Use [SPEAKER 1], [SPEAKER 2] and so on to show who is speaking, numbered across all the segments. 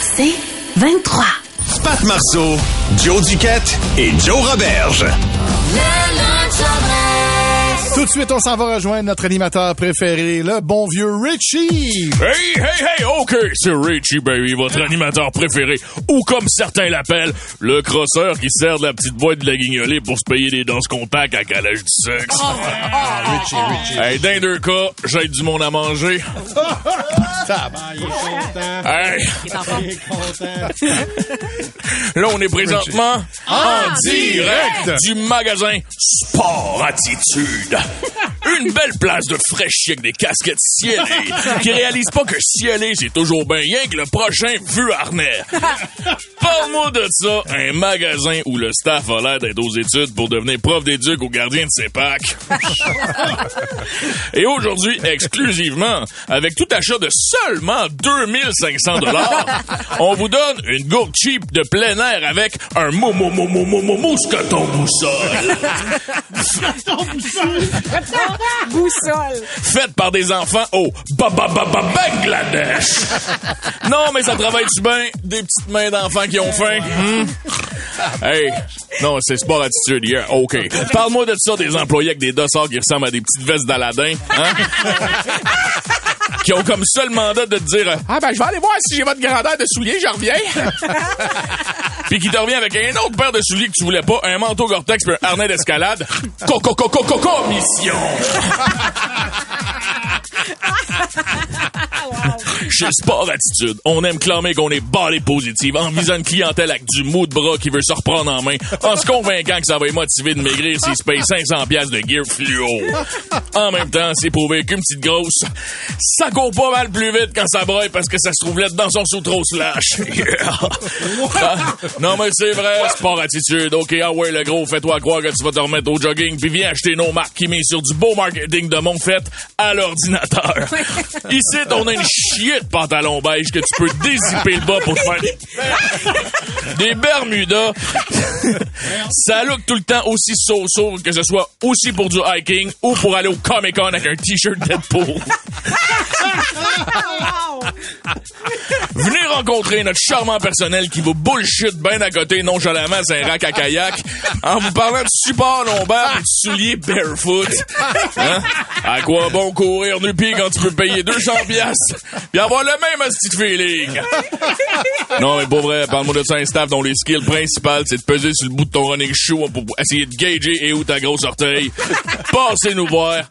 [SPEAKER 1] C'est 23.
[SPEAKER 2] Pat Marceau, Joe Duquette et Joe Roberge.
[SPEAKER 3] Tout de suite, on s'en va rejoindre notre animateur préféré, le bon vieux Richie.
[SPEAKER 4] Hey, hey, hey, OK, c'est Richie, baby, votre animateur préféré, ou comme certains l'appellent, le crosseur qui sert de la petite boîte de la guignolée pour se payer des danses compacts à calage du sexe.
[SPEAKER 3] Richie, Richie.
[SPEAKER 4] Hey, dans les deux cas, j'aide du monde à manger. Hey, là, on est présentement en direct du magasin Sport Attitude. Une belle place de fraîche avec des casquettes cielées qui réalisent pas que cielé, c'est toujours bien rien que le prochain vu harnais. Parle-moi de ça, un magasin où le staff a l'air d'être aux études pour devenir prof d'éduc ou gardien de ses packs. Et aujourd'hui, exclusivement, avec tout achat de seulement 2500 dollars, on vous donne une gourde cheap de plein air avec un mou mou mou mou mou mou mousqueton boussole.
[SPEAKER 5] Boussole.
[SPEAKER 4] Faite par des enfants au ba ba ba ba Bangladesh. Non, mais ça travaille-tu bien? Des petites mains d'enfants qui ont faim? Hmm? Hey, non, c'est sport attitude hier. OK. Parle-moi de ça, des employés avec des dossards qui ressemblent à des petites vestes d'Aladin. Hein? qui ont comme seul mandat de te dire Ah ben je vais aller voir si j'ai votre grandeur de souliers, je reviens. Puis qui te revient avec un autre paire de souliers que tu voulais pas, un manteau Gore-Tex puis un harnais d'escalade. Coco coco coco commission. Chez Sport Attitude, on aime clamer qu'on est barré positive en visant une clientèle avec du mou de bras qui veut se reprendre en main, en se convainquant que ça va les motiver de maigrir s'ils se payent 500 pièces de gear fluo. En même temps, c'est prouvé qu'une petite grosse, ça court pas mal plus vite quand ça braille parce que ça se trouve là dans son sous-trop slash. Yeah. Ah, non mais c'est vrai, Sport Attitude. OK, ah ouais, le gros, fais-toi croire que tu vas te remettre au jogging puis viens acheter nos marques qui misent sur du beau marketing de mon fait à l'ordinateur. Ici, on a une chier de pantalon beige que tu peux dézipper le bas pour te faire des, des Bermudas. Ça look tout le temps aussi so-so que ce soit aussi pour du hiking ou pour aller au Comic Con avec un t-shirt Deadpool. Venez rencontrer notre charmant personnel qui vous bullshit bien à côté nonchalamment c'est un rack à kayak en vous parlant de support lombaire et de souliers barefoot. Hein? À quoi bon courir quand tu peux payer 200 piastres puis avoir le même de feeling? Non, mais pour vrai, parle-moi de ça, un staff dont les skills principales, c'est de peser sur le bout de ton running shoe pour essayer de gager et où ta grosse orteil. Passez nous voir.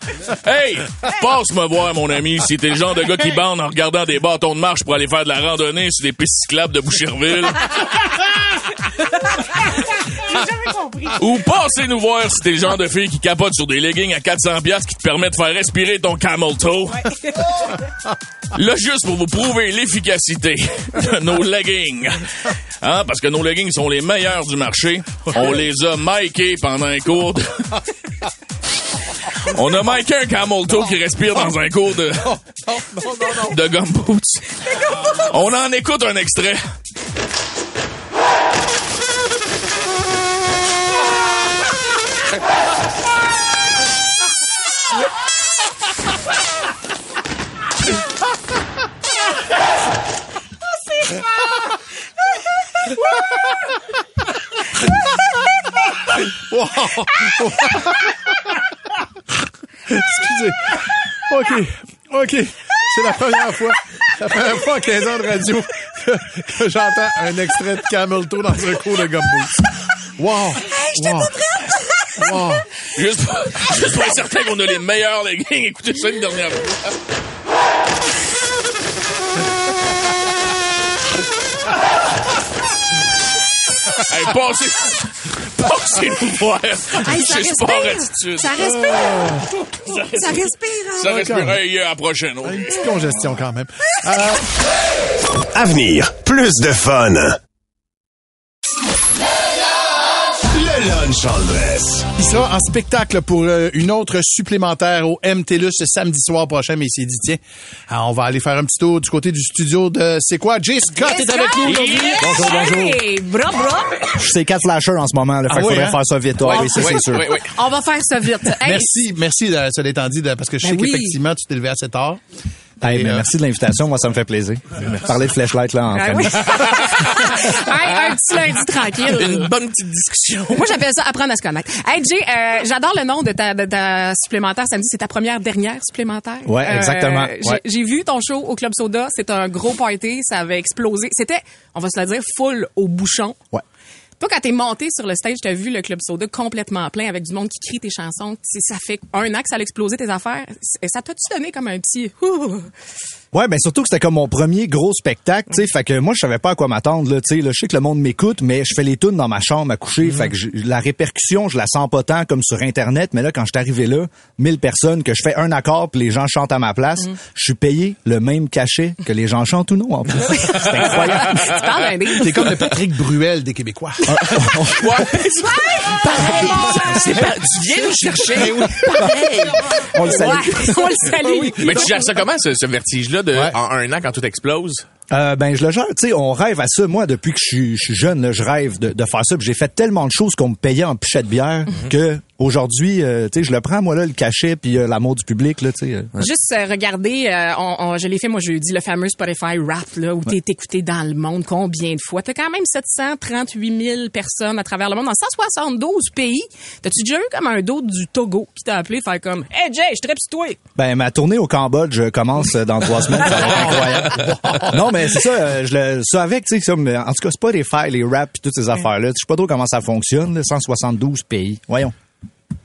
[SPEAKER 4] Hey! Passe me voir, mon ami, si t'es le genre de gars qui bande en regardant des bâtons de marche pour aller faire de la randonnée sur des pistes cyclables de Boucherville. Ou passez nous voir si t'es le genre de fille qui capote sur des leggings à 400 pièces qui te permettent de faire respirer ton camel toe. Là, juste pour vous prouver l'efficacité de nos leggings. Hein, parce que nos leggings sont les meilleurs du marché. On les a mikés pendant un cours de... On a miké un camel toe qui respire dans un cours de... de gumboots. On en écoute un extrait.
[SPEAKER 3] Excusez. OK. OK. C'est la première fois, la première fois en 15 ans de radio que, que j'entends un extrait de Camel Toe dans un cours de gumbo. Wow. wow. Wow.
[SPEAKER 4] Juste pour, juste pour être certain qu'on a les meilleurs leggings. Écoutez ça une dernière fois. Hey, passez, passez nous voir.
[SPEAKER 5] Hey, ça respire. Ça respire. Ça respire. hein?
[SPEAKER 4] Ça respire. Hey, à la prochaine.
[SPEAKER 3] Une petite congestion quand même.
[SPEAKER 2] Avenir, plus de fun. Le.
[SPEAKER 3] Il sera en spectacle pour euh, une autre supplémentaire au MTLUS samedi soir prochain, mais il s'est dit, tiens, alors, on va aller faire un petit tour du côté du studio de C'est quoi? Jay Scott est avec nous aujourd'hui.
[SPEAKER 6] Bonjour, bonjour.
[SPEAKER 5] Hey, bra, bra.
[SPEAKER 6] Je suis quatre flashers en ce moment. Là, fait
[SPEAKER 3] Ah
[SPEAKER 6] qu'il
[SPEAKER 3] oui,
[SPEAKER 6] faudrait
[SPEAKER 3] hein?
[SPEAKER 6] faire ça vite. Ouais, oui, c'est sûr.
[SPEAKER 4] oui, oui.
[SPEAKER 5] On va faire ça vite. Hey,
[SPEAKER 3] Merci, merci de cela étant dit, parce que je
[SPEAKER 5] Ben
[SPEAKER 3] sais
[SPEAKER 5] oui.
[SPEAKER 3] qu'effectivement, tu t'es levé assez tard.
[SPEAKER 6] Hey, mais
[SPEAKER 3] euh,
[SPEAKER 6] merci de l'invitation. Moi, ça me fait plaisir. Parler de flashlight, là, en
[SPEAKER 5] Ah
[SPEAKER 6] famille.
[SPEAKER 5] oui. Hey, un petit lundi tranquille.
[SPEAKER 4] Une bonne petite discussion.
[SPEAKER 5] Moi, j'appelle ça apprendre à se connaître. Hey, Jay, euh, j'adore le nom de ta, de ta supplémentaire samedi. C'est ta première dernière supplémentaire. Euh,
[SPEAKER 6] Ouais, exactement.
[SPEAKER 5] j'ai-
[SPEAKER 6] Ouais.
[SPEAKER 5] J'ai vu ton show au Club Soda. C'est un gros party. Ça avait explosé. C'était, on va se le dire, full au bouchon.
[SPEAKER 6] Ouais.
[SPEAKER 5] Toi, quand t'es monté sur le stage, t'as vu le Club Soda complètement plein avec du monde qui crie tes chansons. Ça fait un an que ça a explosé tes affaires. Ça t'a-tu donné comme un petit...
[SPEAKER 6] Ouais, ben surtout que c'était comme mon premier gros spectacle, tu sais, fait que moi je savais pas à quoi m'attendre là, tu sais, là, je sais que le monde m'écoute, mais je fais les tunes dans ma chambre à coucher, fait que je- la répercussion, je la sens pas tant comme sur internet, mais là quand je suis arrivé là, 1000 personnes que je fais un accord puis les gens chantent à ma place, je suis payé le même cachet que les gens chantent ou non en plus. C'est incroyable.
[SPEAKER 5] tu parles d'un délire.
[SPEAKER 3] T'es comme le Patrick Bruel des Québécois.
[SPEAKER 4] C'est pas- tu viens nous chercher.
[SPEAKER 6] On le salue.
[SPEAKER 5] Ouais, on le salue.
[SPEAKER 4] Mais tu gères ça comment, ce, ce vertige-là, de,
[SPEAKER 3] Ouais.
[SPEAKER 4] en un an, quand tout explose?
[SPEAKER 6] Euh, ben je le gère, tu sais, on rêve à ça. Moi, depuis que je suis, je suis jeune, là, je rêve de, de faire ça. J'ai fait tellement de choses qu'on me payait en pichet de bière que aujourd'hui, euh, tu sais, je le prends moi là, le cachet puis euh, l'amour du public là, tu sais. euh.
[SPEAKER 5] Juste regarder, euh, on, on- je l'ai fait moi jeudi, le fameux Spotify Rap là, où t'es écouté dans le monde combien de fois? T'as quand même 738 000 personnes à travers le monde dans 172 pays. T'as-tu déjà eu comme un dos du Togo qui t'a appelé faire comme Hey Jay, je tripe sur toi.
[SPEAKER 6] Ben ma tournée au Cambodge commence dans trois semaines, ça va être incroyable. non, mais c'est ça, euh, je le, ça avec, tu sais, mais en tout cas, Spotify, les rap puis toutes ces affaires-là, je sais pas trop comment ça fonctionne, là, 172 pays. Voyons.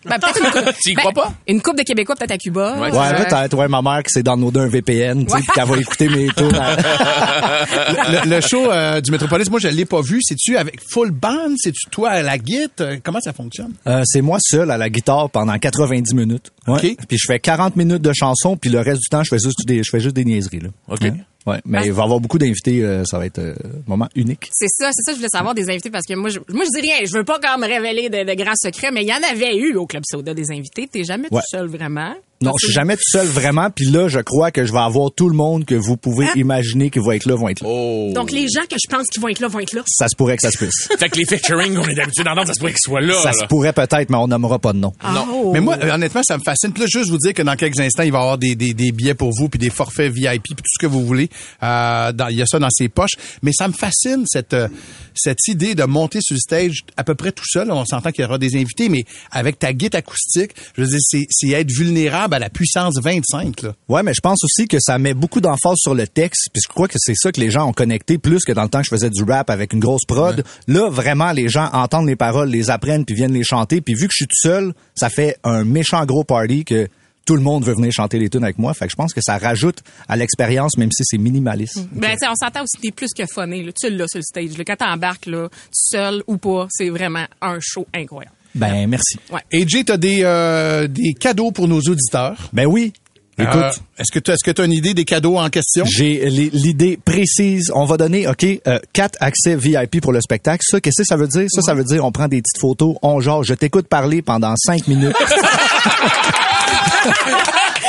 [SPEAKER 5] Ben, peut-être une coupe.
[SPEAKER 4] Tu y crois pas?
[SPEAKER 5] Une coupe de Québécois peut-être à Cuba.
[SPEAKER 4] Ouais,
[SPEAKER 6] Ouais,
[SPEAKER 5] Euh,
[SPEAKER 6] peut-être, ouais, ma mère qui s'est downloadé un VPN, tu sais,
[SPEAKER 5] Ouais.
[SPEAKER 6] puis qu'elle va écouter mes tours.
[SPEAKER 3] le, le show euh, du Metropolis, moi, je l'ai pas vu. C'est-tu avec full band? C'est-tu toi à la guitare? Comment ça fonctionne?
[SPEAKER 6] Euh, c'est moi seul à la guitare pendant 90 minutes. Ouais.
[SPEAKER 3] OK.
[SPEAKER 6] Puis je fais 40 minutes de chansons, puis le reste du temps, je fais juste des, je fais juste des niaiseries. Là.
[SPEAKER 4] OK.
[SPEAKER 6] Ouais. Mais il va y avoir beaucoup d'invités, euh, ça va être euh, un moment unique.
[SPEAKER 5] C'est ça, c'est ça, je voulais savoir des invités parce que moi, je, moi, je dis rien. Je veux pas comme révéler de, de grands secrets, mais il y en avait eu au Club Soda des invités. T'es jamais
[SPEAKER 6] Ouais.
[SPEAKER 5] tout seul vraiment.
[SPEAKER 6] Non, je suis jamais tout seul vraiment, puis là, je crois que je vais avoir tout le monde que vous pouvez
[SPEAKER 5] Ah.
[SPEAKER 6] imaginer qui va être là, vont être là.
[SPEAKER 4] Oh.
[SPEAKER 5] Donc, les gens que je pense qui vont être là vont être là.
[SPEAKER 6] Ça se pourrait que ça se puisse.
[SPEAKER 4] Fait que les featuring qu'on est d'habitude d'entendre, ça se pourrait qu'ils soient là.
[SPEAKER 6] ça
[SPEAKER 4] là.
[SPEAKER 6] se pourrait peut-être, mais on nommera pas de nom.
[SPEAKER 5] Oh.
[SPEAKER 3] Mais moi, euh, honnêtement, ça me fascine. Puis là, juste vous dire que dans quelques instants, il va y avoir des, des, des billets pour vous, puis des forfaits VIP, puis tout ce que vous voulez. Euh, dans- il y a ça dans ses poches. Mais ça me fascine, cette, euh, cette idée de monter sur le stage à peu près tout seul. On s'entend qu'il y aura des invités, mais avec ta guitare acoustique, je veux dire, c'est, c'est être vulnérable à la puissance 25. Là.
[SPEAKER 6] Ouais, mais je pense aussi que ça met beaucoup d'emphase sur le texte, puis je crois que c'est ça que les gens ont connecté plus que dans le temps que je faisais du rap avec une grosse prod. Là, vraiment, les gens entendent les paroles, les apprennent, puis viennent les chanter. Puis vu que je suis tout seul, ça fait un méchant gros party que tout le monde veut venir chanter les tunes avec moi. Fait que je pense que ça rajoute à l'expérience, même si c'est minimaliste.
[SPEAKER 5] Ben, tu sais, on s'entend aussi, t'es plus que funné, là. Tu l'as sur le stage. Là. Quand t'embarques, là, seul ou pas, c'est vraiment un show incroyable.
[SPEAKER 6] Ben, merci.
[SPEAKER 5] Ouais.
[SPEAKER 3] AJ, tu as des, euh, des cadeaux pour nos auditeurs?
[SPEAKER 6] Ben oui. Écoute.
[SPEAKER 3] Euh, est-ce que tu est-ce que tu as une idée des cadeaux en question?
[SPEAKER 6] J'ai li- l'idée précise. On va donner, OK, euh, quatre accès VIP pour le spectacle. Ça, qu'est-ce que ça veut dire? Ça, ça veut dire on prend des petites photos, on genre, je t'écoute parler pendant cinq minutes.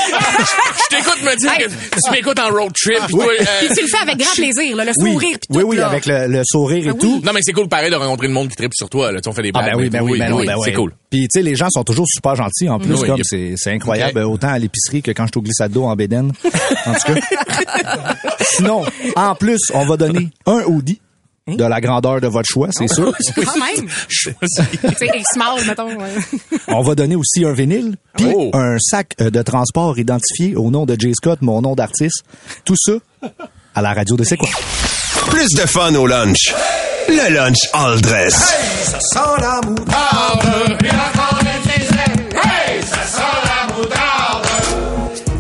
[SPEAKER 4] Je t'écoute me dire que tu m'écoutes en road trip. pis toi, euh,
[SPEAKER 5] Puis tu le fais avec grand plaisir, là, le
[SPEAKER 6] oui,
[SPEAKER 5] sourire pis tout,
[SPEAKER 6] oui, oui,
[SPEAKER 5] là.
[SPEAKER 6] avec le, le sourire et
[SPEAKER 5] Ah oui.
[SPEAKER 6] tout.
[SPEAKER 4] Non, mais c'est cool pareil de rencontrer le monde qui tripe sur toi. Là. Tu sais, on fait des
[SPEAKER 6] Ah
[SPEAKER 4] blagues.
[SPEAKER 6] ben oui, ben oui, ben oui, ben
[SPEAKER 4] c'est
[SPEAKER 6] oui.
[SPEAKER 4] cool.
[SPEAKER 6] Puis tu sais, les gens sont toujours super gentils en plus, comme
[SPEAKER 4] yep.
[SPEAKER 6] c'est c'est incroyable, autant à l'épicerie que quand je suis au glissade d'eau en Bédène. En tout cas. Sinon, en plus, on va donner un hoodie de la grandeur de votre choix, c'est sûr.
[SPEAKER 5] Quand même. small, mettons. ouais.
[SPEAKER 6] On va donner aussi un vinyle, puis
[SPEAKER 4] Oh.
[SPEAKER 6] un sac euh, de transport identifié au nom de Jay Scott, mon nom d'artiste. Tout ça à la radio de C'est quoi?
[SPEAKER 2] Plus de fun au lunch. Le lunch all dress.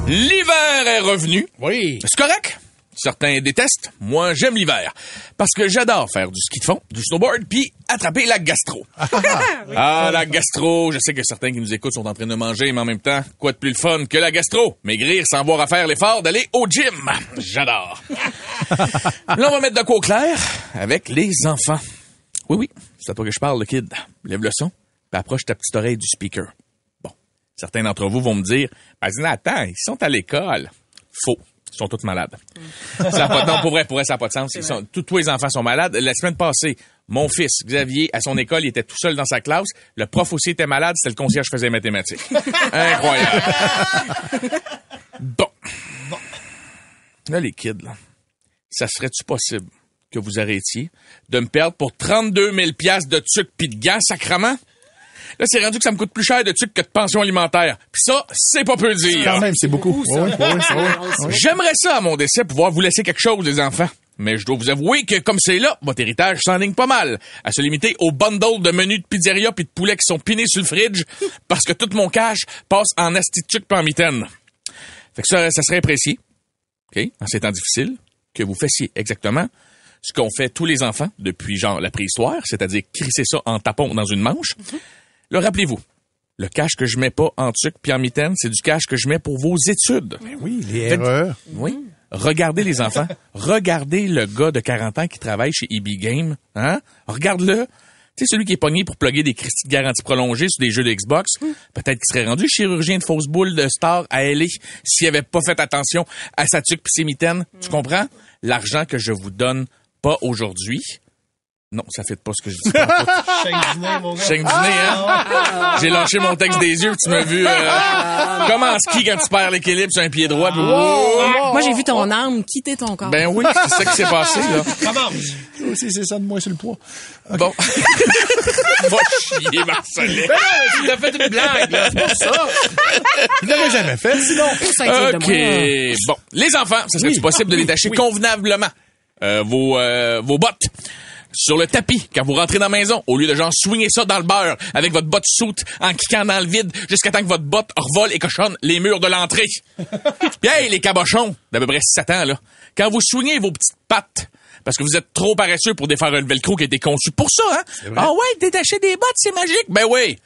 [SPEAKER 4] L'hiver est revenu.
[SPEAKER 3] Oui.
[SPEAKER 4] C'est correct? Certains détestent. Moi, j'aime l'hiver. Parce que j'adore faire du ski de fond, du snowboard, puis attraper la gastro. ah, la gastro. Je sais que certains qui nous écoutent sont en train de manger, mais en même temps, quoi de plus le fun que la gastro? Maigrir sans avoir à faire l'effort d'aller au gym. J'adore. Là, on va mettre de quoi au clair avec les enfants. Oui, oui, c'est à toi que je parle, le kid. Lève le son, puis approche ta petite oreille du speaker. Bon, certains d'entre vous vont me dire, ben, attends, ils sont à l'école. Faux. Ils sont tous malades. ça pas, non, pour vrai, pour vrai, ça n'a pas de sens. Ils sont, tous, tous les enfants sont malades. La semaine passée, mon fils, Xavier, à son école, il était tout seul dans sa classe. Le prof aussi était malade. C'était le concierge qui faisait mathématiques. Incroyable. Bon. Là, les kids, là, ça serait-tu possible que vous arrêtiez de me perdre pour 32 000 piastres de tuc pis de gants, sacrement? Là, c'est rendu que ça me coûte plus cher de tuc que de pension alimentaire. Puis ça, c'est pas peu dire.
[SPEAKER 3] Quand même, c'est beaucoup. Ouais, ouais, ouais, ouais.
[SPEAKER 4] J'aimerais ça, à mon décès, pouvoir vous laisser quelque chose, les enfants. Mais je dois vous avouer que, comme c'est là, votre héritage s'enligne pas mal. À se limiter au bundle de menus de pizzeria puis de poulet qui sont pinés sur le fridge, parce que tout mon cash passe en astituc pis en mitaine. Fait que ça, ça serait apprécié, OK, en ces temps difficiles, que vous fassiez exactement ce qu'ont fait tous les enfants depuis, genre, la préhistoire, c'est-à-dire crisser ça en tapon dans une manche. Là, rappelez-vous, le cash que je mets pas en tuc puis en mitaine, c'est du cash que je mets pour vos études.
[SPEAKER 3] Oui, les erreurs.
[SPEAKER 4] Oui. Regardez les enfants. Regardez le gars de 40 ans qui travaille chez EB Game. Hein? Regarde-le. Tu sais, celui qui est pogné pour plugger des crédits de garantie prolongée sur des jeux de Xbox. Peut-être qu'il serait rendu chirurgien de fausse boule de star à LA s'il avait pas fait attention à sa tuque pis ses mitaines. Tu comprends? L'argent que je vous donne pas aujourd'hui. Non, ça fait pas ce que je dis. Chien dîner, hein? J'ai lâché mon texte des yeux, puis tu m'as vu euh, comme en ski quand tu perds l'équilibre sur un pied droit. puis-
[SPEAKER 5] Moi, j'ai vu ton âme quitter ton corps.
[SPEAKER 4] Ben oui, c'est ça qui s'est passé, là.
[SPEAKER 3] Moi aussi, c'est ça de moins sur le poids.
[SPEAKER 4] Bon. Va chier, Marcelin.
[SPEAKER 7] Tu t'as fait une blague, là. C'est pour ça.
[SPEAKER 3] Je l'avais jamais fait, sinon.
[SPEAKER 4] OK.
[SPEAKER 5] moi.
[SPEAKER 4] Bon. Les enfants, ça serait-tu possible de détacher convenablement euh, vos, euh, vos bottes? Sur le tapis quand vous rentrez dans la maison, au lieu de genre swinguer ça dans le beurre avec votre botte soute en kickant dans le vide jusqu'à temps que votre botte revole et cochonne les murs de l'entrée. Puis hey, les cabochons d'à peu près 7 ans, là, quand vous swingez vos petites pattes parce que vous êtes trop paresseux pour défaire un velcro qui a été conçu pour ça, hein? Ah ouais, détacher des bottes, c'est magique. Ben oui.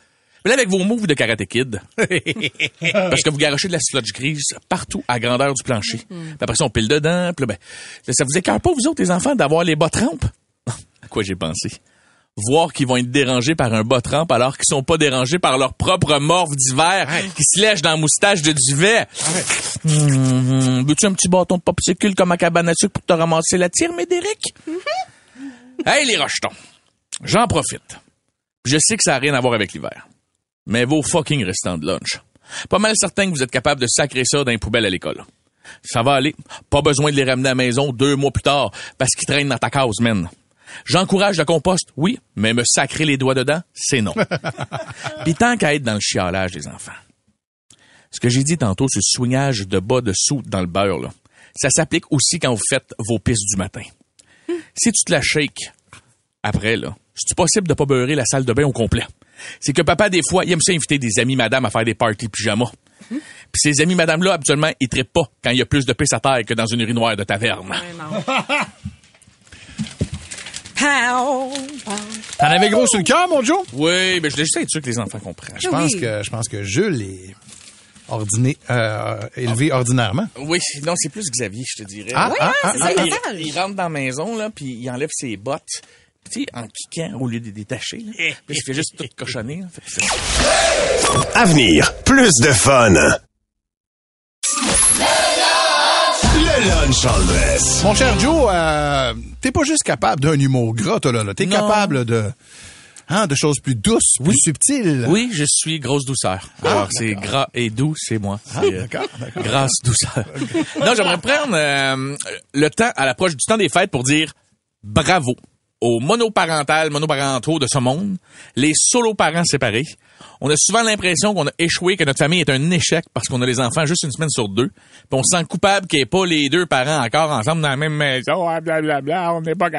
[SPEAKER 4] Mais là, avec vos moves de karaté kid, parce que vous garochez de la sludge grise partout à grandeur du plancher. Puis après ça, on pile dedans. Puis là, ben, ça vous écarte pas, vous autres, les enfants, d'avoir les bas trempes? Quoi j'ai pensé? Voir qu'ils vont être dérangés par un bas trempe alors qu'ils sont pas dérangés par leur propre morve d'hiver qui se lèche dans la moustache de duvet. Hum, Veux-tu un petit bâton de popsicle comme à cabane à sucre pour te ramasser la tire, Médéric? hey, les rochetons. J'en profite. Je sais que ça a rien à voir avec l'hiver. Mais vos fucking restants de lunch. Pas mal certain que vous êtes capable de sacrer ça dans les poubelles à l'école. Ça va aller. Pas besoin de les ramener à la maison deux mois plus tard parce qu'ils traînent dans ta case, man. J'encourage le compost, oui, mais me sacrer les doigts dedans, c'est non. Puis tant qu'à être dans le chialage des enfants. Ce que j'ai dit tantôt, ce swingage de bas de sous dans le beurre, là, ça s'applique aussi quand vous faites vos pistes du matin. Si tu te la shakes après, là, c'est possible de pas beurrer la salle de bain au complet? C'est que papa, des fois, il aime ça inviter des amis madame à faire des parties pyjama. Puis ces amis madame-là, habituellement, ils trippent pas quand il y a plus de pisse à terre que dans une urinoir de taverne.
[SPEAKER 3] T'en avais gros sur le cœur, mon Joe?
[SPEAKER 4] Oui, ben je voulais juste être sûr que les enfants comprennent.
[SPEAKER 3] Je pense
[SPEAKER 5] Oui.
[SPEAKER 3] que, je pense que Jules est ordiné, euh, élevé ordinairement.
[SPEAKER 4] Oui, non, c'est plus Xavier, je te dirais.
[SPEAKER 3] Ah, ah, ah,
[SPEAKER 5] c'est
[SPEAKER 3] ah,
[SPEAKER 5] ça,
[SPEAKER 3] ah.
[SPEAKER 5] il
[SPEAKER 4] il,
[SPEAKER 5] parle.
[SPEAKER 4] il rentre dans la maison, là, puis il enlève ses bottes. Puis, tu sais, en kickant au lieu de les détacher. Là. Puis il fait juste tout cochonner. là. Fait que c'est-
[SPEAKER 2] Avenir, plus de fun. Lunch en dress.
[SPEAKER 3] Mon cher Joe, euh, t'es pas juste capable d'un humour gras, toi, là. là. T'es capable de, hein, de choses plus douces, plus subtiles.
[SPEAKER 4] Oui, je suis grosse douceur. Alors, c'est gras et doux, c'est moi. C'est, euh,
[SPEAKER 3] d'accord, d'accord.
[SPEAKER 4] Grasse douceur. non, j'aimerais prendre euh, le temps à l'approche du temps des fêtes pour dire bravo aux monoparentales, monoparentaux de ce monde, les solo-parents séparés. On a souvent l'impression qu'on a échoué, que notre famille est un échec parce qu'on a les enfants juste une semaine sur deux. Puis on se sent coupable qu'il n'y ait pas les deux parents encore ensemble dans la même maison. Ah, Blablabla, on n'est pas...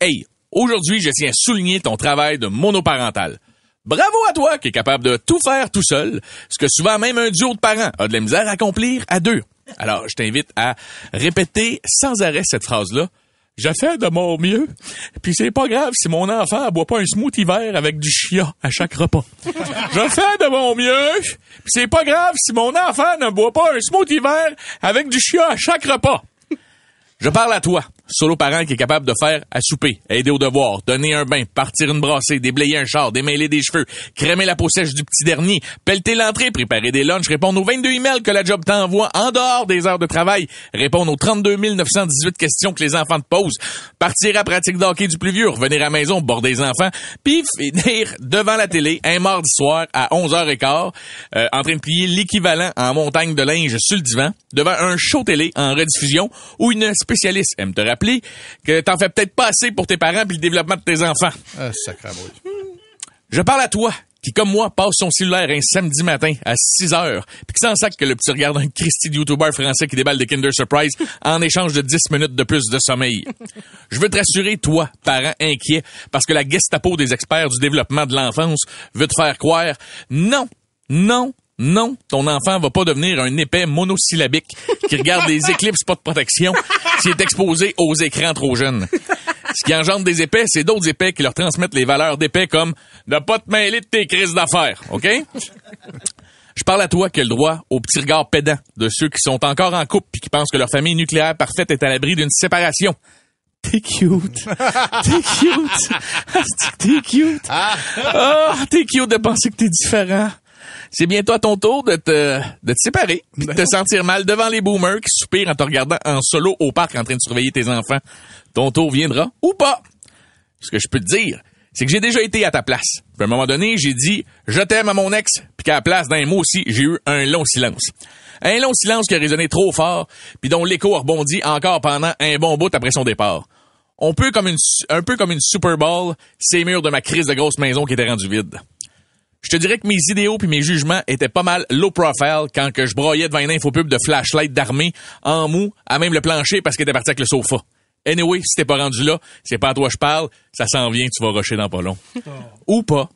[SPEAKER 4] Hey, aujourd'hui, je tiens à souligner ton travail de monoparental. Bravo à toi qui est capable de tout faire tout seul, ce que souvent même un duo de parents a de la misère à accomplir à deux. Alors, je t'invite à répéter sans arrêt cette phrase-là. Je fais de mon mieux, puis c'est pas grave si mon enfant boit pas un smoothie vert avec du chia à chaque repas. Je fais de mon mieux, puis c'est pas grave si mon enfant ne boit pas un smoothie vert avec du chia à chaque repas. Je parle à toi, solo parent qui est capable de faire à souper, aider aux devoirs, donner un bain, partir une brassée, déblayer un char, démêler des cheveux, crémer la peau sèche du petit dernier, pelleter l'entrée, préparer des lunchs, répondre aux 22 emails que la job t'envoie en dehors des heures de travail, répondre aux 32 918 questions que les enfants te posent, partir à pratique d'hockey du plus vieux, revenir à la maison, border les enfants, puis finir devant la télé un mardi soir à 11h15, euh, en train de plier l'équivalent en montagne de linge sur le divan, devant un show télé en rediffusion ou une spécialiste aime te rappeler que t'en fais peut-être pas assez pour tes parents puis le développement de tes enfants.
[SPEAKER 3] Ah, sacramouille.
[SPEAKER 4] Je parle à toi qui, comme moi, passe son cellulaire un samedi matin à 6 heures, puis qui s'en sac que le petit regarde un Christy YouTuber français qui déballe de Kinder Surprise en échange de 10 minutes de plus de sommeil. Je veux te rassurer, toi, parent inquiet, parce que la Gestapo des experts du développement de l'enfance veut te faire croire non, non, non, ton enfant va pas devenir un épais monosyllabique qui regarde des éclipses pas de protection s'il est exposé aux écrans trop jeunes. Ce qui engendre des épais, c'est d'autres épais qui leur transmettent les valeurs d'épais comme ne pas te mêler de tes crises d'affaires, OK? Je parle à toi qui as le droit au petit regard pédant de ceux qui sont encore en couple puis qui pensent que leur famille nucléaire parfaite est à l'abri d'une séparation. T'es cute. T'es cute. T'es cute. Ah, t'es cute de penser que t'es différent. C'est bientôt à ton tour de te, de te séparer puis de te sentir mal devant les boomers qui soupirent en te regardant en solo au parc en train de surveiller tes enfants. Ton tour viendra ou pas. Ce que je peux te dire, c'est que j'ai déjà été à ta place. Puis à un moment donné, j'ai dit je t'aime à mon ex, puis qu'à la place d'un mot aussi, j'ai eu un long silence. Un long silence qui a résonné trop fort, puis dont l'écho a rebondi encore pendant un bon bout après son départ. On peut comme une, un peu comme une Super Bowl, ces murs de ma crise de grosse maison qui étaient rendus vides. Je te dirais que mes idéaux puis mes jugements étaient pas mal low profile quand que je broyais devant une infopub de flashlight d'armée en mou à même le plancher parce qu'il était parti avec le sofa. Anyway, si t'es pas rendu là, c'est pas à toi que je parle, ça s'en vient, tu vas rusher dans pas long. Ou pas.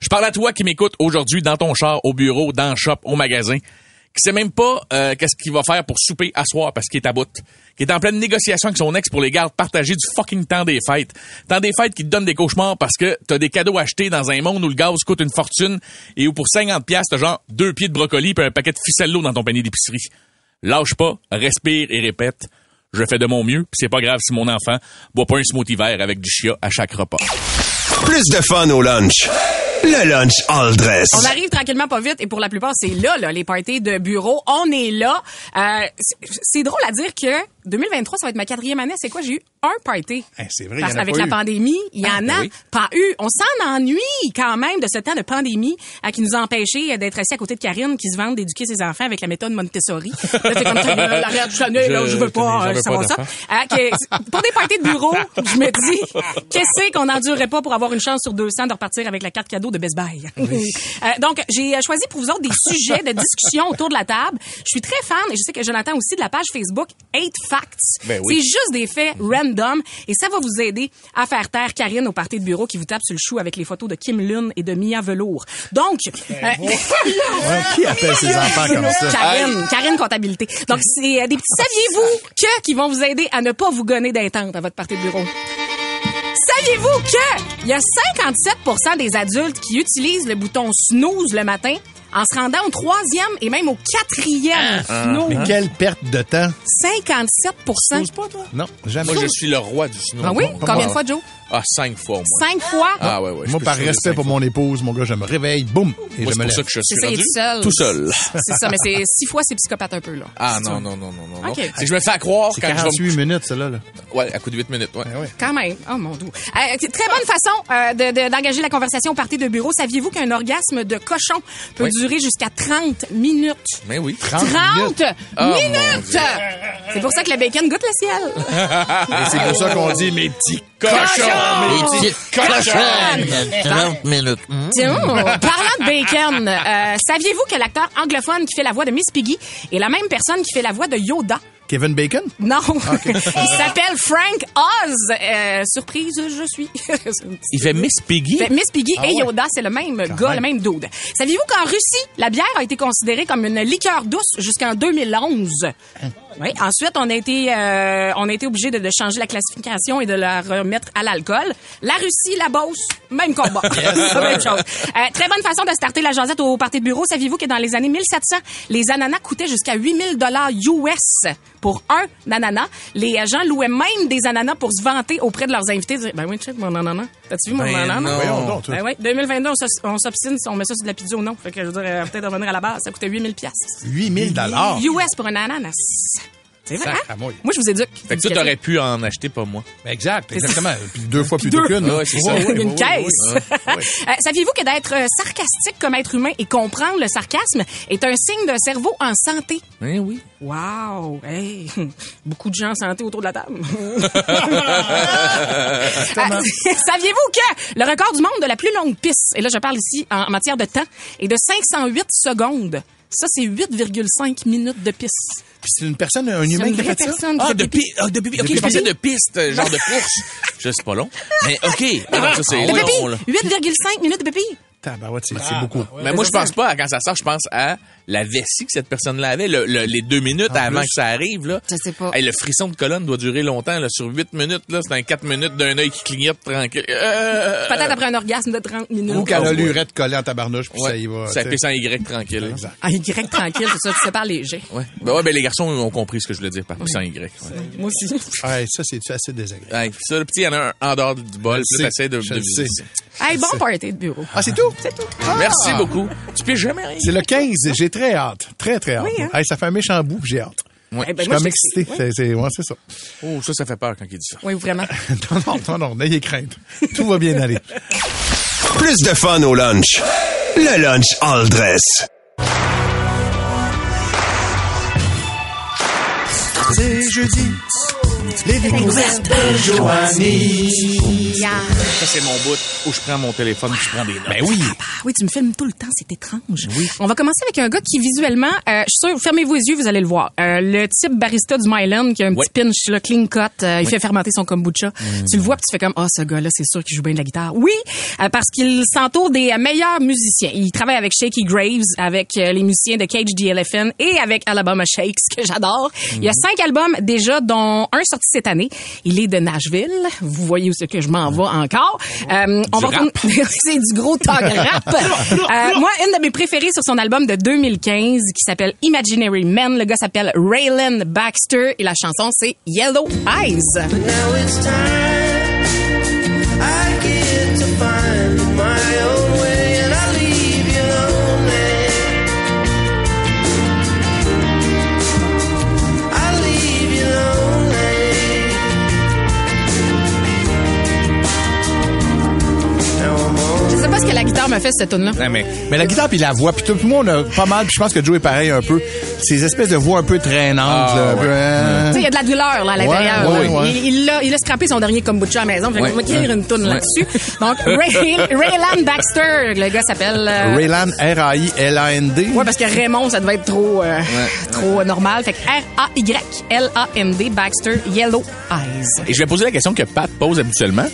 [SPEAKER 4] Je parle à toi qui m'écoute aujourd'hui dans ton char, au bureau, dans le shop, au magasin, qui sait même pas euh, qu'est-ce qu'il va faire pour souper à soir parce qu'il est à bout, qui est en pleine négociation avec son ex pour les gardes partagées du fucking temps des fêtes. Temps des fêtes qui te donne des cauchemars parce que t'as des cadeaux achetés dans un monde où le gaz coûte une fortune et où pour 50 pièces t'as genre deux pieds de brocoli puis un paquet de ficello dans ton panier d'épicerie. Lâche pas, respire et répète. Je fais de mon mieux, puis c'est pas grave si mon enfant boit pas un smoothie vert avec du chia à chaque repas.
[SPEAKER 2] Plus de fun au lunch. Le lunch all dress.
[SPEAKER 5] On arrive tranquillement pas vite et pour la plupart, c'est là, là, les parties de bureau. On est là. Euh, c'est- c'est drôle à dire que 2023, ça va être ma quatrième année. C'est quoi? J'ai eu un party.
[SPEAKER 3] Hein, c'est vrai, il y
[SPEAKER 5] Parce
[SPEAKER 3] en a
[SPEAKER 5] qu'avec la
[SPEAKER 3] eu.
[SPEAKER 5] pandémie, il y en
[SPEAKER 4] ben
[SPEAKER 5] a
[SPEAKER 4] oui.
[SPEAKER 5] pas eu. On s'en ennuie quand même de ce temps de pandémie euh, qui nous a empêchés d'être assis à côté de Karine qui se vante d'éduquer ses enfants avec la méthode Montessori. Là, t'es comme, gueule, arrête, je là, je veux pas euh, savoir ça. Euh, que- pour des parties de bureau, je me dis, qu'est-ce qu'on n'endurerait pas pour avoir une chance sur 200 de repartir avec la carte cadeau de Best Buy? Euh, donc, j'ai euh, choisi pour vous autres des sujets de discussion autour de la table. Je suis très fan, et je sais que Jonathan aussi, de la page Facebook 8 Facts.
[SPEAKER 4] Ben oui.
[SPEAKER 5] C'est juste des faits random, et ça va vous aider à faire taire Karine au party de bureau qui vous tape sur le chou avec les photos de Kim Lune et de Mia Velour. Donc, euh,
[SPEAKER 3] Ouais, qui appelle ses enfants comme ça?
[SPEAKER 5] Karine, Karine comptabilité. Donc c'est euh, des petits saviez-vous que qui vont vous aider à ne pas vous gonner d'intente à votre partie de bureau? Saviez-vous que il y a 57% des adultes qui utilisent le bouton snooze le matin en se rendant au troisième et même au quatrième snooze?
[SPEAKER 3] Mais quelle perte de temps.
[SPEAKER 5] 57%
[SPEAKER 3] Non, jamais.
[SPEAKER 4] Moi, je suis le roi du snow.
[SPEAKER 5] Ah oui? Combien de fois, Joe?
[SPEAKER 4] Ah, cinq fois au moins.
[SPEAKER 5] Cinq fois?
[SPEAKER 4] Ah ouais, ouais. je
[SPEAKER 3] Moi, par respect pour mon épouse, mon gars, je me réveille, boum, et
[SPEAKER 4] Moi,
[SPEAKER 3] je
[SPEAKER 4] c'est
[SPEAKER 3] me
[SPEAKER 4] pour ça
[SPEAKER 3] lève.
[SPEAKER 4] que je suis rendu
[SPEAKER 5] seul.
[SPEAKER 4] tout seul.
[SPEAKER 5] C'est ça, mais c'est six fois, c'est psychopathe un peu, là.
[SPEAKER 4] Ah non, non, non, non, non. C'est que je me fais croire
[SPEAKER 3] C'est
[SPEAKER 4] quand je vais me
[SPEAKER 3] 48 minutes, cela, là.
[SPEAKER 4] Ouais, à coup de 8 minutes, ouais.
[SPEAKER 3] ouais.
[SPEAKER 5] Quand même. Oh mon doux. Euh, très bonne façon euh, de- de- d'engager la conversation au party de bureau. Saviez-vous qu'un orgasme de cochon peut
[SPEAKER 4] Oui.
[SPEAKER 5] durer jusqu'à 30 minutes?
[SPEAKER 4] Mais oui.
[SPEAKER 5] 30
[SPEAKER 3] minutes?
[SPEAKER 4] Oh,
[SPEAKER 5] minutes! C'est pour ça que le bacon goûte le ciel.
[SPEAKER 3] C'est pour ça qu'on dit mes petits
[SPEAKER 5] Cochon!
[SPEAKER 7] Les petites cochonnes. 30 minutes.
[SPEAKER 5] Tiens, parlant de bacon, euh, saviez-vous que l'acteur anglophone qui fait la voix de Miss Piggy est la même personne qui fait la voix de Yoda?
[SPEAKER 3] Kevin Bacon?
[SPEAKER 5] Non. Il s'appelle Frank Oz. Euh, surprise, je suis.
[SPEAKER 4] Il fait Miss Piggy?
[SPEAKER 5] Fait Miss Piggy
[SPEAKER 3] Ah
[SPEAKER 5] et
[SPEAKER 3] ouais?
[SPEAKER 5] Yoda, c'est le même gars,
[SPEAKER 3] même.
[SPEAKER 5] le même dude. Saviez-vous qu'en Russie, la bière a été considérée comme une liqueur douce jusqu'en 2011? Oui. Ensuite, on a été, euh, on a été obligé de, de changer la classification et de la remettre à l'alcool. La Russie, la Beauce, même combat. même chose. Euh, très bonne façon de starter la jasette au party de bureau. Saviez-vous que dans les années 1700, les ananas coûtaient jusqu'à 8000 dollars US pour un ananas. Les gens louaient même des ananas pour se vanter auprès de leurs invités. Dire, ben oui, check mon ananas. T'as-tu vu mon
[SPEAKER 7] Ben
[SPEAKER 5] ananas?
[SPEAKER 7] non.
[SPEAKER 3] Voyons donc.
[SPEAKER 5] Ben oui, 2022, on s'obstine si on met ça sur de la pizza ou non. Fait que je veux dire, euh, peut-être revenir à la base, ça coûtait 8000 pièces.
[SPEAKER 3] 8000 dollars.
[SPEAKER 5] US pour un ananas. C'est vrai, hein? Moi, je vous éduque.
[SPEAKER 4] Fait que toi, t'aurais pu en acheter, pas moi.
[SPEAKER 3] Exact, exactement. Puis deux fois plus qu'une.
[SPEAKER 4] Ouais.
[SPEAKER 3] Ouais,
[SPEAKER 5] une
[SPEAKER 3] ouais,
[SPEAKER 5] caisse. Euh, Saviez-vous que d'être euh, sarcastique comme être humain et comprendre le sarcasme est un signe d'un cerveau en santé?
[SPEAKER 4] Oui, oui.
[SPEAKER 5] Wow! Hey! Beaucoup de gens en santé autour de la table. Euh, Saviez-vous que le record du monde de la plus longue piste, et là je parle ici en matière de temps, est de 508 secondes? Ça, c'est 8,5 minutes de piste.
[SPEAKER 3] Puis c'est une personne, un humain
[SPEAKER 5] une
[SPEAKER 3] qui a fait ça?
[SPEAKER 4] Ah, de piste. Ah, de pipi. OK,
[SPEAKER 3] De
[SPEAKER 4] je pensais de piste, euh, genre de course. Je sais pas long. Mais OK. Ah, non, ça, c'est
[SPEAKER 5] De
[SPEAKER 4] long, là.
[SPEAKER 5] pipi! 8,5 minutes de pipi!
[SPEAKER 3] Tabarouette, c'est beaucoup.
[SPEAKER 4] Mais moi, je pense pas à quand ça sort, je pense à la vessie que cette personne-là avait, le- le- les deux minutes avant
[SPEAKER 3] plus.
[SPEAKER 4] que ça arrive, là.
[SPEAKER 5] Je sais pas.
[SPEAKER 4] Hey, le frisson de colonne doit durer longtemps, là. Sur 8 minutes, là, c'est un 4 minutes d'un œil qui clignote tranquille. Euh,
[SPEAKER 5] Peut-être après un orgasme de 30 minutes.
[SPEAKER 3] Ou qu'elle a l'urette collée en tabarnouche, puis ça y va.
[SPEAKER 4] ça
[SPEAKER 3] sais.
[SPEAKER 4] sans Y tranquille.
[SPEAKER 3] Exact.
[SPEAKER 5] En Y tranquille, c'est ça, tu sépares léger.
[SPEAKER 4] Ouais. Ben ouais, ben les garçons ont compris ce que je voulais dire par sans Y. Ouais.
[SPEAKER 5] Moi aussi.
[SPEAKER 3] Ouais, ça, c'est assez désagréable?
[SPEAKER 4] Hey, ça, le petit, il y en a un en dehors du bol,
[SPEAKER 3] Je
[SPEAKER 4] puis là,
[SPEAKER 3] sais,
[SPEAKER 4] t'essaies de, de.
[SPEAKER 5] Hey, bon party de bureau.
[SPEAKER 3] Ah, c'est tout?
[SPEAKER 5] C'est tout.
[SPEAKER 4] Merci beaucoup. Tu piges jamais rien.
[SPEAKER 3] C'est le 15. J'ai très hâte. Très, très hâte.
[SPEAKER 5] Oui, hein?
[SPEAKER 3] Hey, ça fait un méchant bout, puis j'ai hâte.
[SPEAKER 4] Ouais.
[SPEAKER 5] Eh ben,
[SPEAKER 3] Je suis
[SPEAKER 5] moi,
[SPEAKER 3] comme excité. Ouais, c'est ça.
[SPEAKER 4] Oh, ça, ça fait peur quand il dit ça.
[SPEAKER 5] Oui, vraiment.
[SPEAKER 3] non, non, non, non, n'ayez crainte. Tout va bien aller.
[SPEAKER 2] Plus de fun au lunch. Le lunch all dress.
[SPEAKER 3] C'est jeudi. Les découvertes de Joanie.
[SPEAKER 4] Ça, c'est mon bout où je prends mon téléphone et je prends des notes.
[SPEAKER 3] Ben oui.
[SPEAKER 5] Ah oui, tu me filmes tout le temps, c'est étrange. Oui. On va commencer avec un gars qui visuellement, euh, je suis sûr, fermez vos yeux, vous allez le voir. Euh, le type barista du Myland qui a un
[SPEAKER 4] Ouais.
[SPEAKER 5] petit pinch là, clean cut, euh, il fait fermenter son kombucha. Tu le vois puis tu fais comme ah ce gars-là, c'est sûr qu'il joue bien de la guitare. Oui, euh, parce qu'il s'entoure des euh, meilleurs musiciens. Il travaille avec Shaky Graves, avec euh, les musiciens de Cage the Elephant et avec Alabama Shakes que j'adore. Il y a cinq albums déjà dont un sorti cette année. Il est de Nashville. Vous voyez où c'est que je m'en vais encore. Euh, on va retourner- c'est du gros talk rap. Euh, moi, une de mes préférées sur son album de 2015 qui s'appelle Imaginary Men. Le gars s'appelle Raylan Baxter et la chanson c'est Yellow Eyes.
[SPEAKER 8] Now it's time
[SPEAKER 5] pas ce que la guitare me fait cette tune là.
[SPEAKER 4] Ouais, mais
[SPEAKER 3] Mais la guitare puis la voix, puis tout le monde a pas mal, puis je pense que Joe est pareil un peu. Ces espèces de voix un peu traînantes,
[SPEAKER 4] Ah, ouais.
[SPEAKER 3] hein.
[SPEAKER 5] Tu sais, il y a de la douleur là, à l'intérieur.
[SPEAKER 3] Ouais, ouais,
[SPEAKER 5] là.
[SPEAKER 3] ouais.
[SPEAKER 5] Il, il, a, il a scrappé son dernier kombucha à la maison. Fait
[SPEAKER 4] Ouais.
[SPEAKER 5] qu'on va écrire une tune
[SPEAKER 4] Ouais.
[SPEAKER 5] là-dessus. Donc, Ray, Raylan Baxter, le gars s'appelle... euh,
[SPEAKER 3] Raylan, R-A-I-L-A-N-D.
[SPEAKER 5] Ouais, parce que Raymond, ça devait être trop, euh, trop normal. Fait que R-A-Y-L-A-N-D, Baxter, Yellow Eyes.
[SPEAKER 4] Et je vais poser la question que Pat pose habituellement.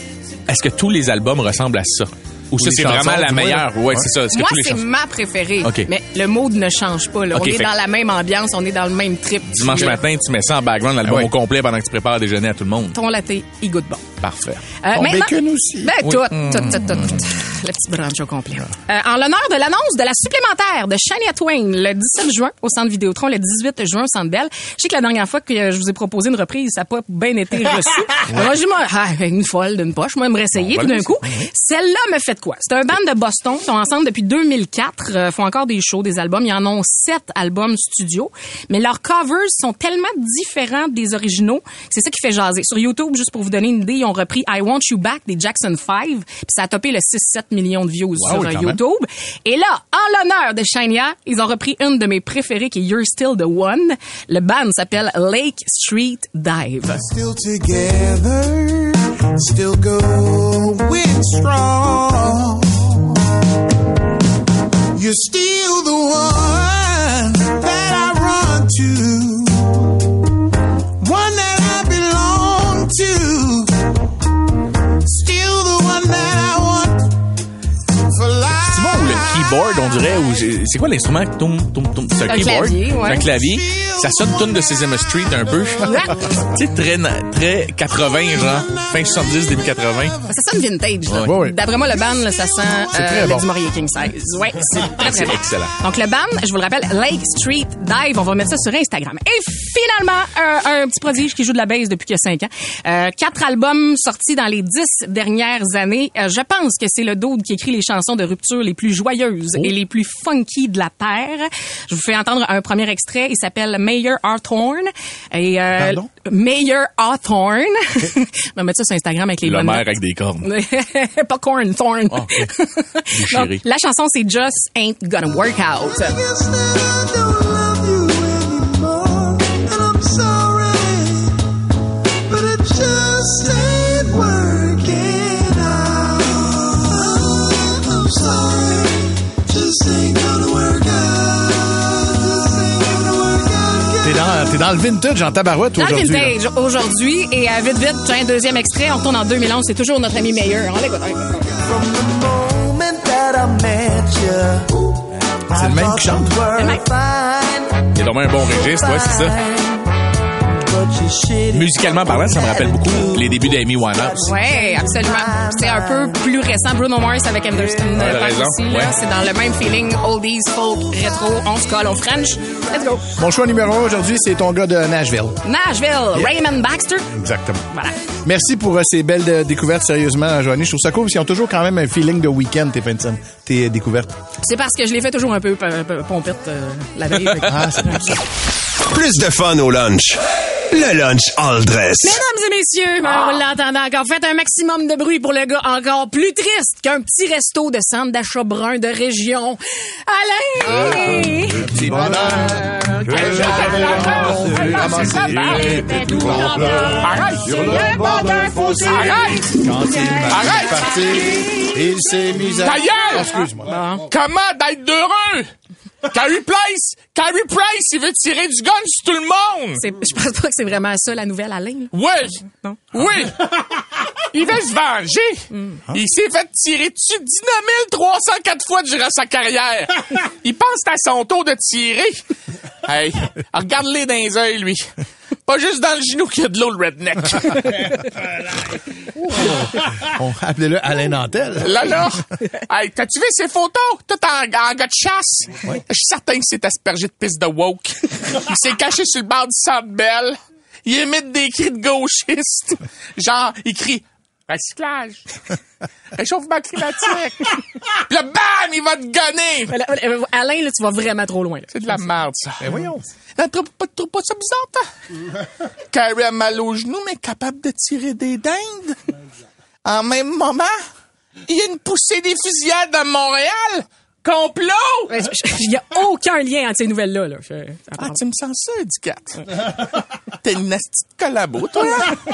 [SPEAKER 4] Est-ce que tous les albums ressemblent à ça? Ou ça, c'est vraiment la meilleure?
[SPEAKER 3] là.
[SPEAKER 4] Ouais, c'est ça. Que
[SPEAKER 5] Moi, c'est
[SPEAKER 4] chansons...
[SPEAKER 5] ma préférée.
[SPEAKER 4] OK.
[SPEAKER 5] Mais le mood ne change pas. Là. On est
[SPEAKER 4] fait
[SPEAKER 5] dans la même ambiance, on est dans le même trip.
[SPEAKER 4] Dimanche matin, tu mets ça en background, l'album
[SPEAKER 3] Ah ouais.
[SPEAKER 4] au complet pendant que tu prépares à déjeuner à tout le monde.
[SPEAKER 5] Ton latte, il goûte bon.
[SPEAKER 4] Parfait.
[SPEAKER 5] Euh,
[SPEAKER 3] Ton
[SPEAKER 5] maintenant-
[SPEAKER 3] bacon aussi.
[SPEAKER 5] Ben,
[SPEAKER 4] Oui.
[SPEAKER 5] tout, tout, tout, tout, tout. Le petit brunch au complet. Euh, en l'honneur de l'annonce de la supplémentaire de Shania Twain le 17 juin au Centre Vidéotron, le 18 juin au Centre Bell. Je sais que la dernière fois que je vous ai proposé une reprise, ça n'a pas bien été reçu. Moi, moi, ah, une folle d'une poche. Moi, j'aimerais essayer
[SPEAKER 4] Bon,
[SPEAKER 5] tout d'un
[SPEAKER 4] voilà,
[SPEAKER 5] coup. Celle-là me fait de quoi? C'est un band de Boston. Ils sont ensemble depuis 2004. euh, font encore des shows, des albums. Ils en ont sept albums studio. Mais leurs covers sont tellement différents des originaux. C'est ça qui fait jaser. Sur YouTube, juste pour vous donner une idée, ils ont repris I Want You Back des Jackson 5. Puis ça a topé le 6-7 millions de views sur
[SPEAKER 3] quand
[SPEAKER 5] euh,
[SPEAKER 3] même.
[SPEAKER 5] YouTube. Et là, en l'honneur de Shania, ils ont repris une de mes préférées qui est You're Still the One. Le band s'appelle Lake Street Dive.
[SPEAKER 8] still together, still going strong. You're still the one
[SPEAKER 4] keyboard qu'on dirait, ou c'est quoi l'instrument? C'est un
[SPEAKER 5] Un
[SPEAKER 4] keyboard.
[SPEAKER 5] clavier, ouais.
[SPEAKER 4] Un clavier. Ça sonne tune de Sesame Street un peu. tu sais, très, très 80, genre. Fin 70, début 80.
[SPEAKER 5] Ça sonne vintage.
[SPEAKER 3] Ouais, ouais.
[SPEAKER 5] D'après moi, le band, là, ça sent euh,
[SPEAKER 3] bon.
[SPEAKER 5] du Maurier King Size. Ouais, c'est très, très bon.
[SPEAKER 4] excellent.
[SPEAKER 5] Donc, le band, je vous le rappelle, Lake Street Dive. On va mettre ça sur Instagram. Et finalement, un, un petit prodige qui joue de la bass depuis qu'il y a cinq ans. Euh, quatre albums sortis dans les dix dernières années. Euh, je pense que c'est le dude qui écrit les chansons de rupture les plus joyeuses et les plus funky de la Terre. Je vous fais entendre un premier extrait. Il s'appelle Mayor Hawthorne. Et, euh,
[SPEAKER 3] Pardon?
[SPEAKER 5] Mayor Hawthorne. On va mettre ça sur Instagram avec les
[SPEAKER 4] Le
[SPEAKER 5] bonnes
[SPEAKER 4] maire avec des cornes.
[SPEAKER 5] pas corn, thorn. Donc, la chanson, c'est Just Ain't Gonna Work Out.
[SPEAKER 3] T'es dans, t'es dans le vintage en tabarouette
[SPEAKER 5] Dans le
[SPEAKER 3] aujourd'hui.
[SPEAKER 5] vintage, aujourd'hui, et euh, vite, vite, j'ai un deuxième extrait. On retourne en 2011. C'est toujours notre ami meilleur. On l'écoute.
[SPEAKER 3] C'est le même qui chante.
[SPEAKER 5] le même.
[SPEAKER 4] Il a vraiment un bon registre, ouais, c'est ça. Musicalement parlant, ça me rappelle beaucoup les débuts d'Amy Winehouse.
[SPEAKER 5] Ouais, absolument. C'est un peu plus récent. Bruno Mars avec Anderson.
[SPEAKER 4] Ouais, t'as
[SPEAKER 5] par
[SPEAKER 4] raison.
[SPEAKER 5] ici, là.
[SPEAKER 4] Ouais.
[SPEAKER 5] C'est dans le même feeling. Oldies, folk, rétro. On se colle, on French. Let's go.
[SPEAKER 3] Mon choix numéro un aujourd'hui, c'est ton gars de Nashville.
[SPEAKER 5] Nashville, Raymond Baxter.
[SPEAKER 3] Exactement.
[SPEAKER 5] Voilà.
[SPEAKER 3] Merci pour euh, ces belles euh, découvertes, sérieusement, Joanie. Je trouve ça cool parce qu'ils ont toujours quand même un feeling de week-end, tes tes euh, découvertes.
[SPEAKER 5] C'est parce que je l'ai fait toujours un peu pompette euh, la veille.
[SPEAKER 3] Ah, c'est ça.
[SPEAKER 2] Plus de fun au lunch. Le lunch all dress.
[SPEAKER 5] Mesdames et messieurs, ben, on l'entend encore. Faites un maximum de bruit pour le gars encore plus triste qu'un petit resto de centre d'achat brun de région. Alain!
[SPEAKER 3] Petit bonheur que j'avais ramassé, ramassé, tout en pleurs.
[SPEAKER 5] Arrête!
[SPEAKER 3] Sur le bord d'un fossé.
[SPEAKER 5] Arrête!
[SPEAKER 3] Quand il m'a partir, il s'est mis à... Ah, Excuse-moi.
[SPEAKER 4] Comment d'être heureux? Carrie Price! Carrie Price, il veut tirer du gun sur tout le monde!
[SPEAKER 5] C'est- Je pense pas que c'est vraiment ça, la nouvelle, Alain. là.
[SPEAKER 4] Oui!
[SPEAKER 5] Non.
[SPEAKER 4] Oui! Il veut se venger! Il s'est fait tirer dessus 19 304 fois durant sa carrière! Il pense que c'est à son tour de tirer! Hey, regarde-les dans les yeux, lui! Pas juste dans le genou qu'il y a de l'eau, le redneck!
[SPEAKER 3] Bon, appelez-le Alain Nantel.
[SPEAKER 4] Là, là! Hey, t'as-tu vu ces photos? Tout en, en gars de chasse? Je suis certain que c'est aspergé de piste de woke. Il s'est caché sur le bord du centre Bell. Il émite des cris de gauchistes. Genre, il crie recyclage, réchauffement climatique. Puis là, bam, il va te gonner.
[SPEAKER 5] Voilà, euh, Alain, là, tu vas vraiment trop loin. là.
[SPEAKER 4] C'est de la merde, ça.
[SPEAKER 3] Ben voyons.
[SPEAKER 4] Non, trouve pas, trouve pas ça bizarre, toi? Carrie a mal au genou, mais capable de tirer des dindes. En même moment, il y a une poussée des fusillades à Montréal. Complot!
[SPEAKER 5] Il y a aucun lien entre ces nouvelles-là. Là. Je-
[SPEAKER 4] Ah, tu me sens ça, Ducat? T'es une nasty de collabo, toi.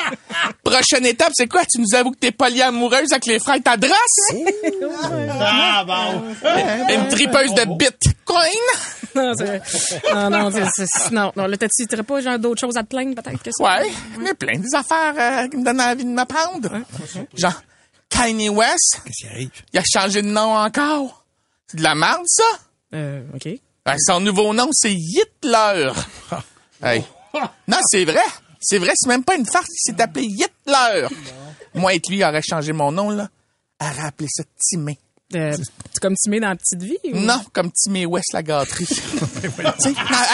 [SPEAKER 4] Prochaine étape, c'est quoi? Tu nous avoues que t'es polyamoureuse avec les frères Tadros? Une tripeuse de bitcoin?
[SPEAKER 5] Non, c'est- non, non, c'est- non, non, là, t'as-tu t'aurais pas genre d'autres choses à te plaindre, peut-être, que ça?
[SPEAKER 4] Ouais, mais plein des affaires euh, qui me donnent envie de m'apprendre. Genre, Kanye West,
[SPEAKER 3] Qu'est-ce qui arrive?
[SPEAKER 4] il a changé de nom encore. C'est de la merde, ça?
[SPEAKER 5] Euh, OK.
[SPEAKER 4] Ben, son nouveau nom, c'est Hitler. Hey. Non, c'est vrai. C'est vrai, c'est même pas une farce. Il s'est appelé Hitler. Moi et lui, il aurait changé mon nom, là. Elle aurait appelé ça Timé.
[SPEAKER 5] Euh, c'est comme Timé dans la petite vie? ou-
[SPEAKER 4] Non, comme Timé West, la gâterie. Non,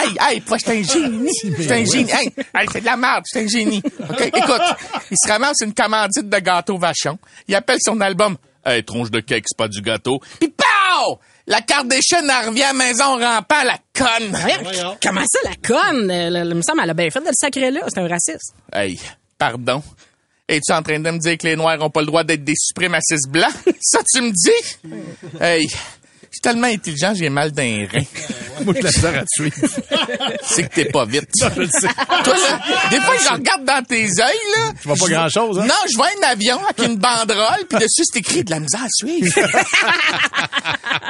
[SPEAKER 4] hey, hey, toi, j'étais un génie. J'étais un génie. Hey, hey, c'est de la merde, j'étais un génie. OK, écoute, il se ramasse une commandite de gâteau vachon. Il appelle son album Hey, tronche de cake, c'est pas du gâteau. Puis La carte des chaînes, elle revient à la maison rampant, la conne.
[SPEAKER 5] Voyons, Comment ça, la conne? Euh, le- le- Il me semble, elle a bien fait de le sacrer là. C'est un raciste.
[SPEAKER 4] Hey, pardon. Es-tu en train de me dire que les Noirs ont pas le droit d'être des suprémacistes blancs? Ça, tu me dis? Hey, suis tellement intelligent, j'ai mal d'un rein.
[SPEAKER 3] Moi, je la à suivre.
[SPEAKER 4] C'est que t'es pas vite.
[SPEAKER 3] je le sais.
[SPEAKER 4] Toi, là, des fois, je regarde dans tes yeux, là.
[SPEAKER 3] Tu vois pas grand-chose, hein?
[SPEAKER 4] Non, je vois un avion avec une banderole, puis dessus, c'est écrit de la misère à suivre.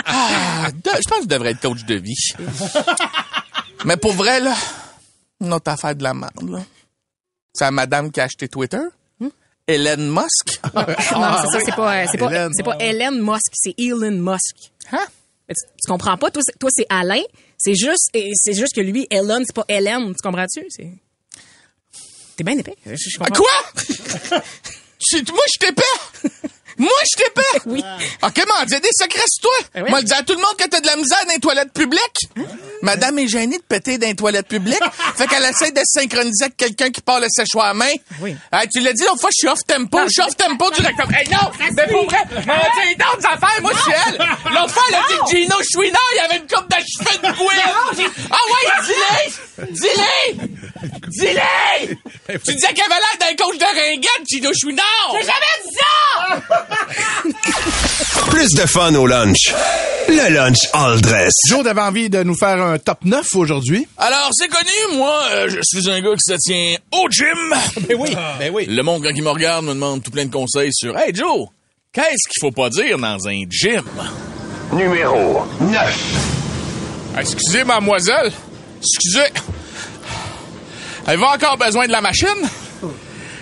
[SPEAKER 4] Ah, de- je pense que je devrais être coach de vie. Mais pour vrai, là, une autre affaire de la merde, là. C'est la madame qui a acheté Twitter. Hélène Musk?
[SPEAKER 5] non, c'est ça, c'est pas, euh, c'est pas,
[SPEAKER 3] Hélène.
[SPEAKER 5] c'est pas Hélène Musk, c'est Elon Musk.
[SPEAKER 4] Hein?
[SPEAKER 5] Tu, tu comprends pas? Toi, c'est, toi, c'est Alain. C'est juste, c'est juste que lui, Ellen, c'est pas Hélène. Tu comprends-tu? C'est... T'es bien épais. Je, je comprends.
[SPEAKER 9] Quoi? Moi, je t'épais! Moi, je t'épais!
[SPEAKER 5] Oui.
[SPEAKER 9] OK, m'en dis des secrets sur toi.
[SPEAKER 5] Eh oui.
[SPEAKER 9] Moi, le dire à tout le monde que t'as de la misère dans les toilettes publiques. Madame est gênée de péter dans les toilettes publiques. fait qu'elle essaie de se synchroniser avec quelqu'un qui parle le séchoir à main.
[SPEAKER 5] Oui.
[SPEAKER 9] Hey, tu l'as dit l'autre fois, je suis off tempo. Je suis off tempo directement. Hey, non! Mais pour vrai, a dit d'autres affaires. Moi, je suis elle. L'autre fois, elle a dit que Gino Chouinard, il y avait une coupe de cheveux de bouille. Ah ouais, dis-les! Dis-les! Dis-les! Tu disais qu'il avait l'air d'un coach de ringuette, Gino Chouinard! J'ai jamais dit ça!
[SPEAKER 2] Plus de fun au lunch. Le lunch all dress.
[SPEAKER 3] Joe, t'avais envie de nous faire un top 9 aujourd'hui?
[SPEAKER 4] Alors, c'est connu, moi, euh, je suis un gars qui se tient au gym.
[SPEAKER 3] Ben oui, ben oui.
[SPEAKER 4] Le monde, quand il me regarde, me demande tout plein de conseils sur Hey Joe, qu'est-ce qu'il faut pas dire dans un gym?
[SPEAKER 2] Numéro 9.
[SPEAKER 9] Excusez, mademoiselle. Excusez. Avez-vous encore besoin de la machine?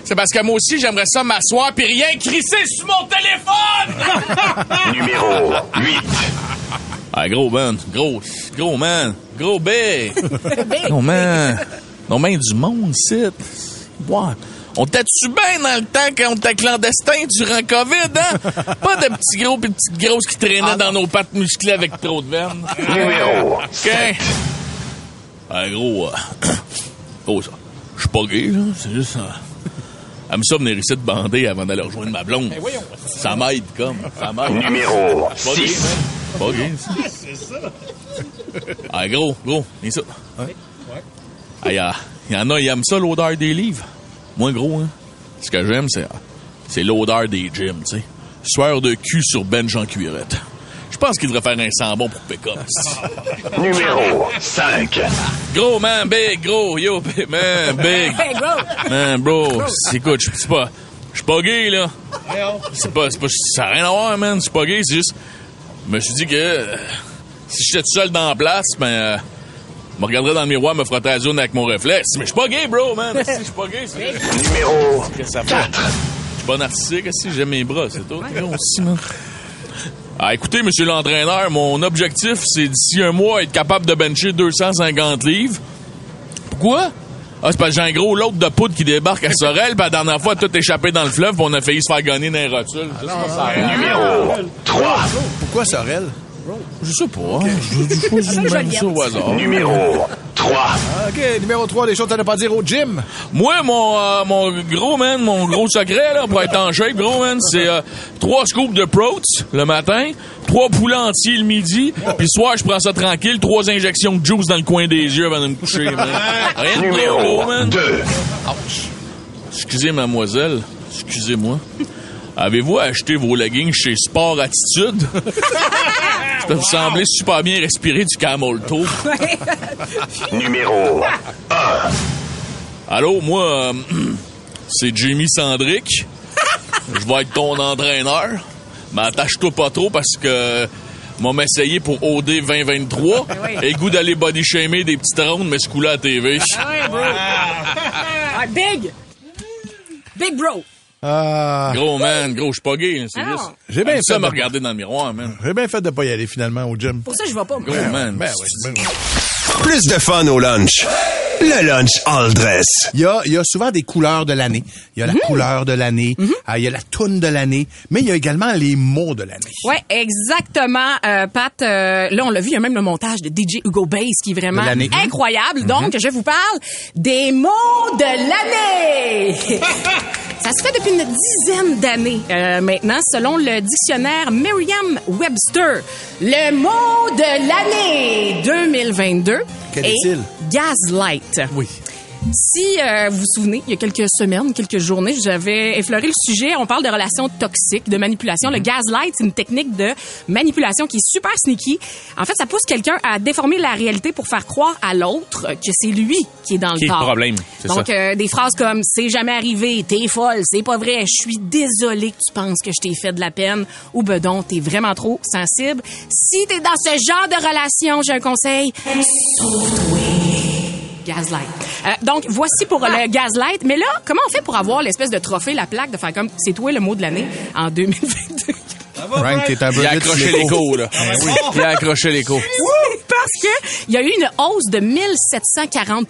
[SPEAKER 9] C'est parce que moi aussi, j'aimerais ça m'asseoir puis rien crisser sur mon téléphone!
[SPEAKER 2] Numéro 8.
[SPEAKER 4] Ah, gros man, gros, gros man, gros B. non man, non man du monde, c'est. Ouais. On t'a-tu bien dans le temps quand on était clandestin durant COVID, hein? Pas de petits gros pis de petites grosses qui traînaient dans nos pattes musclées avec trop de veines.
[SPEAKER 2] Numéro
[SPEAKER 4] OK. Ah, gros, euh, gros, ça. Je suis pas gay, là. C'est juste. Euh, elle me ça venir ici de bander avant d'aller rejoindre ma blonde. Ça m'aide, comme. Ça m'aide.
[SPEAKER 2] Numéro
[SPEAKER 4] Je suis pas gay,
[SPEAKER 2] 6.
[SPEAKER 4] suis pas gay, ça. C'est ça. Ah, gros, gros, viens ça. Ah, y, a- y en a, ils aiment ça, l'odeur des livres. Moi, gros, hein. Ce que j'aime, c'est, c'est l'odeur des gyms, tu sais. Sueur de cul sur bench en cuirette. Je pense qu'il devrait faire un sambon pour pick-up.
[SPEAKER 2] Numéro 5.
[SPEAKER 4] Gros, man, big, gros, yo, big, man, big.
[SPEAKER 5] Hey, bro!
[SPEAKER 4] Man, bro, c'est- écoute, je suis pas, je suis pas gay, là. C'est pas, c'est pas, ça n'a rien à voir, man. Je suis pas gay, c'est juste, je me suis dit que euh, si j'étais tout seul dans la place, ben, euh, je me regarderais dans le miroir, me frotterais la zone avec mon réflexe. Mais je suis pas gay, bro, man. Si, Je suis pas gay, c'est
[SPEAKER 2] Numéro
[SPEAKER 4] Qu'est-ce que ça fait? Je suis pas narcissique, si j'aime mes bras, c'est tout. Gros, aussi, man. Ah, écoutez, monsieur l'entraîneur, mon objectif, c'est d'ici un mois être capable de bencher 250 livres. Pourquoi? Ah, c'est parce que j'ai un gros l'autre de poudre qui débarque à Sorel, puis la dernière fois, tout échappé dans le fleuve, puis on a failli se faire gagner dans les rotules. Je sais pas, ça a rien.
[SPEAKER 2] Numéro 3.
[SPEAKER 3] Pourquoi Sorel?
[SPEAKER 4] Je sais pas. hein. Je- je choisis même ça au hasard.
[SPEAKER 2] Numéro 3.
[SPEAKER 3] OK, numéro 3, des choses à ne pas dire au gym.
[SPEAKER 4] Moi, mon, euh, mon gros man, mon gros secret là, pour être en shape, gros man, c'est euh, trois scoops de Proats le matin, trois poulets entiers le midi, puis le soir, je prends ça tranquille, trois injections de juice dans le coin des yeux avant de me coucher, man. Rien de gros, gros,
[SPEAKER 2] Numéro
[SPEAKER 4] man.
[SPEAKER 2] 2.
[SPEAKER 4] Excusez, mademoiselle, excusez-moi. Avez-vous acheté vos leggings chez Sport Attitude? Ça vous semblait super bien respirer du camel toe.
[SPEAKER 2] Numéro 1.
[SPEAKER 4] Allô, moi, euh, c'est Jimmy Sandrick. Je vais être ton entraîneur. Mais attache-toi pas trop parce que m'a m'essayer pour OD 2023 et goût d'aller body shamer des petites rondes mais ce coup-là à TV.
[SPEAKER 5] Ouais, bro! Ah, big! Big bro!
[SPEAKER 3] Ah,
[SPEAKER 4] Gros man, gros, je suis pas gay, hein, c'est
[SPEAKER 5] Ah.
[SPEAKER 4] juste.
[SPEAKER 3] J'ai bien
[SPEAKER 4] J'aime ça
[SPEAKER 3] fait
[SPEAKER 4] me
[SPEAKER 3] de-
[SPEAKER 4] regarder dans le miroir, man.
[SPEAKER 3] j'ai bien fait de pas y aller finalement au gym.
[SPEAKER 5] Pour ça, je vais pas.
[SPEAKER 4] Gros man.
[SPEAKER 3] Ben ben oui.
[SPEAKER 2] Plus de fun au lunch. Le lunch all dress.
[SPEAKER 3] Il y a, il y a souvent des couleurs de l'année. Il y a la couleur de l'année, ah, il y a la toune de l'année, mais il y a également les mots de l'année.
[SPEAKER 5] Ouais, exactement, euh, Pat. euh, là, on l'a vu, il y a même le montage de DJ Hugo Bass qui est vraiment incroyable. Donc, je vous parle des mots de l'année. Ça se fait depuis une dizaine d'années euh, maintenant, selon le dictionnaire Merriam-Webster. Le mot de l'année 2022
[SPEAKER 3] Quel
[SPEAKER 5] est
[SPEAKER 3] est-il?
[SPEAKER 5] gaslight.
[SPEAKER 3] Oui.
[SPEAKER 5] Si euh, vous vous souvenez, il y a quelques semaines, quelques journées, j'avais effleuré le sujet. On parle de relations toxiques, de manipulation. Le gaslight, c'est une technique de manipulation qui est super sneaky. En fait, ça pousse quelqu'un à déformer la réalité pour faire croire à l'autre que c'est lui qui est dans
[SPEAKER 4] Qui est
[SPEAKER 5] le
[SPEAKER 4] le
[SPEAKER 5] tort.
[SPEAKER 4] problème,
[SPEAKER 5] Donc, euh, des phrases comme « c'est jamais arrivé »,« t'es folle »,« c'est pas vrai »,« je suis désolé que tu penses que je t'ai fait de la peine » ou « ben donc, t'es vraiment trop sensible ». Si t'es dans ce genre de relation, j'ai un conseil, sauve-toi. Gaslight. Euh, donc, voici pour le gaslight. Mais là, comment on fait pour avoir l'espèce de trophée, la plaque, de faire comme c'est toi le mot de l'année en 2022?
[SPEAKER 3] Frank, t'es un peu
[SPEAKER 4] Il a
[SPEAKER 3] vite
[SPEAKER 4] accroché
[SPEAKER 3] l'écho.
[SPEAKER 4] là. Il a accroché l'écho.
[SPEAKER 5] Parce que il y a eu une hausse de 1740%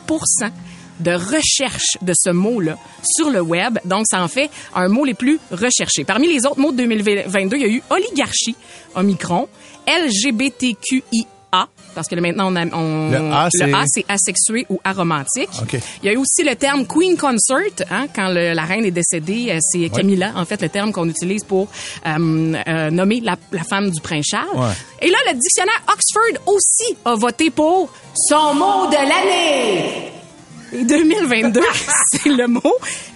[SPEAKER 5] de recherche de ce mot-là sur le web. Donc, ça en fait un mot les plus recherchés. Parmi les autres mots de 2022, il y a eu oligarchie, Omicron, LGBTQIA, parce que maintenant, on, a, on-
[SPEAKER 3] Le A, c'est-
[SPEAKER 5] asexué ou aromantique. Il y a eu aussi le terme Queen Consort, hein, quand le- la reine est décédée, euh, c'est Camilla, en fait, le terme qu'on utilise pour euh, euh, nommer la, la femme du prince Charles.
[SPEAKER 3] Ouais.
[SPEAKER 5] Et là, le dictionnaire Oxford aussi a voté pour son mot de l'année. Et 2022, c'est le mot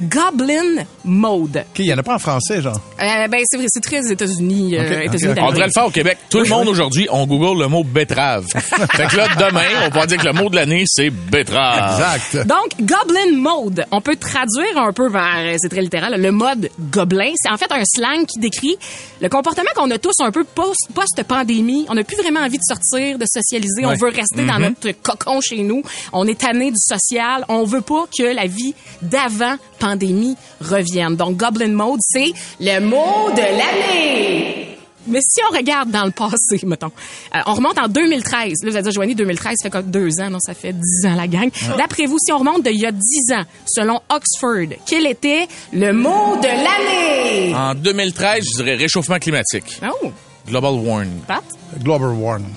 [SPEAKER 5] Goblin Mode.
[SPEAKER 3] OK, il y en a pas en français, genre.
[SPEAKER 5] Euh, ben, c'est vrai, c'est très États-Unis. euh.
[SPEAKER 4] On devrait le faire au Québec. Tout le monde aujourd'hui, on google le mot betterave. fait que là, demain, on va dire que le mot de l'année, c'est betterave.
[SPEAKER 3] Exact.
[SPEAKER 5] Donc, Goblin Mode, on peut traduire un peu vers, c'est très littéral, le mode gobelin. C'est en fait un slang qui décrit le comportement qu'on a tous un peu post- post-pandémie. on n'a plus vraiment envie de sortir, de socialiser. On veut rester dans notre cocon chez nous. On est tanné du social. On veut pas que la vie d'avant pandémie revienne. Donc, Goblin Mode, c'est le mot de l'année. Mais si on regarde dans le passé, mettons, euh, on remonte en 2013. Là, vous allez dire, Joanie, 2013, ça fait comme deux ans, non, ça fait dix ans la gang. D'après vous, si on remonte d'il y a dix ans, selon Oxford, quel était le mot de l'année?
[SPEAKER 4] En 2013, je dirais réchauffement climatique.
[SPEAKER 5] Oh,
[SPEAKER 4] Global warming.
[SPEAKER 5] Pat?
[SPEAKER 3] Global warming.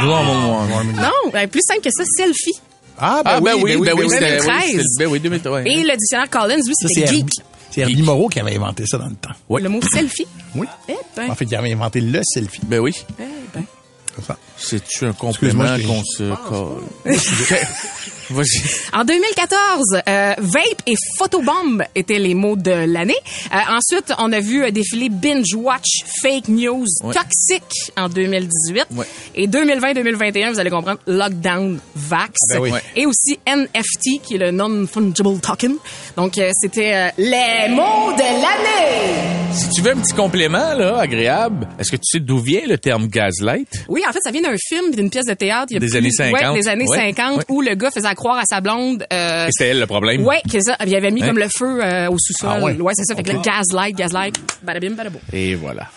[SPEAKER 4] Global warming.
[SPEAKER 5] Non, ben, plus simple que ça, selfie.
[SPEAKER 3] Ah,
[SPEAKER 4] Ah, ben oui, ben oui,
[SPEAKER 5] oui,
[SPEAKER 4] c'était, oui,
[SPEAKER 5] 2013.
[SPEAKER 4] c'était- ben oui, 2013.
[SPEAKER 5] Et le dictionnaire Collins, lui, c'était
[SPEAKER 3] c'est
[SPEAKER 5] geek.
[SPEAKER 3] C'est Herbie Moreau qui avait inventé ça dans le temps.
[SPEAKER 4] Ouais.
[SPEAKER 5] Le mot selfie.
[SPEAKER 3] Oui.
[SPEAKER 5] Eh ben,
[SPEAKER 3] En fait, il avait inventé le selfie.
[SPEAKER 4] Ben oui.
[SPEAKER 5] eh ben.
[SPEAKER 4] C'est-tu un complément qu'on se colle?
[SPEAKER 5] En 2014, euh, vape et photobomb étaient les mots de l'année. Euh, ensuite, on a vu euh, défiler binge watch, fake news,
[SPEAKER 4] Ouais.
[SPEAKER 5] toxique en 2018.
[SPEAKER 4] Ouais.
[SPEAKER 5] Et 2020-2021, vous allez comprendre, lockdown, vax.
[SPEAKER 3] Ben oui.
[SPEAKER 5] Et aussi NFT, qui est le non-fungible token. Donc, euh, c'était euh, les mots de l'année.
[SPEAKER 4] Si tu veux un petit complément, là, agréable, est-ce que tu sais d'où vient le terme gaslight?
[SPEAKER 5] Oui, en fait, ça vient d'un film, d'une pièce de théâtre. il y a
[SPEAKER 4] Des
[SPEAKER 5] plus-
[SPEAKER 4] années 50.
[SPEAKER 5] Ouais, des années
[SPEAKER 4] Ouais,
[SPEAKER 5] 50,
[SPEAKER 4] ouais.
[SPEAKER 5] où le gars faisait croire à sa blonde... Euh,
[SPEAKER 4] Et c'était elle le problème.
[SPEAKER 5] Ouais, que ça, il avait mis
[SPEAKER 4] Hein?
[SPEAKER 5] comme le feu euh, au sous-sol.
[SPEAKER 3] Ah ouais.
[SPEAKER 5] c'est ça. Fait que le gaslight, gaslight, badabim.
[SPEAKER 4] Et voilà.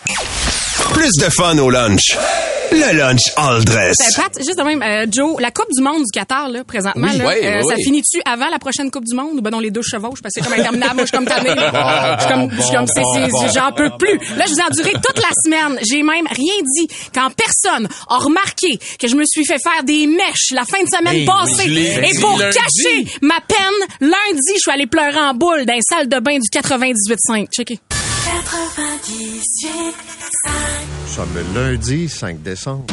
[SPEAKER 2] Plus de fun au lunch. Le lunch all dress.
[SPEAKER 5] Ben, Pat, juste de même, euh, Joe, la Coupe du Monde du Qatar, là, présentement,
[SPEAKER 4] Oui,
[SPEAKER 5] là,
[SPEAKER 4] ouais,
[SPEAKER 5] euh,
[SPEAKER 4] ouais,
[SPEAKER 5] ça
[SPEAKER 4] ouais.
[SPEAKER 5] finit-tu avant la prochaine Coupe du Monde ou ben non, les deux parce que c'est comme interminable. Moi, je suis comme tannée. là. Je suis comme, je suis comme, c'est, c'est- j'en peux plus. Là, je vous ai enduré toute la semaine. J'ai même rien dit quand personne a remarqué que je me suis fait faire des mèches la fin de semaine
[SPEAKER 4] Hey, oui,
[SPEAKER 5] passée.
[SPEAKER 4] je
[SPEAKER 5] Et pour
[SPEAKER 4] lundi.
[SPEAKER 5] cacher ma peine, lundi, je suis allée pleurer en boule dans une salle de bain du 98.5. Checkez.
[SPEAKER 1] 98
[SPEAKER 10] Nous sommes le lundi 5 décembre.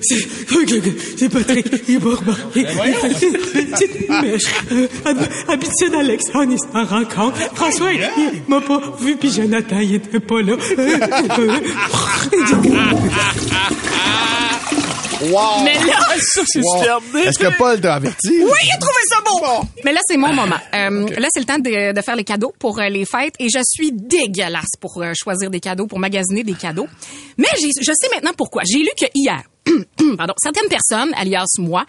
[SPEAKER 1] C'est Patrick, il m'a remarqué. Il fait une mèche. Euh, hab- habitué d'Alex, on est en rencontre. François, il m'a pas vu, puis Jonathan, il était pas là.
[SPEAKER 3] Wow!
[SPEAKER 5] Mais là,
[SPEAKER 4] Ça, c'est
[SPEAKER 3] Wow.
[SPEAKER 4] super
[SPEAKER 3] Est-ce que Paul t'a averti?
[SPEAKER 5] Oui, il a trouvé ça beau. Mais là, c'est mon moment. Euh, Là, c'est le temps de, de faire les cadeaux pour euh, les fêtes et je suis dégueulasse pour euh, choisir des cadeaux, pour magasiner des cadeaux. Mais je sais maintenant pourquoi. J'ai lu que hier, pardon, certaines personnes, alias moi,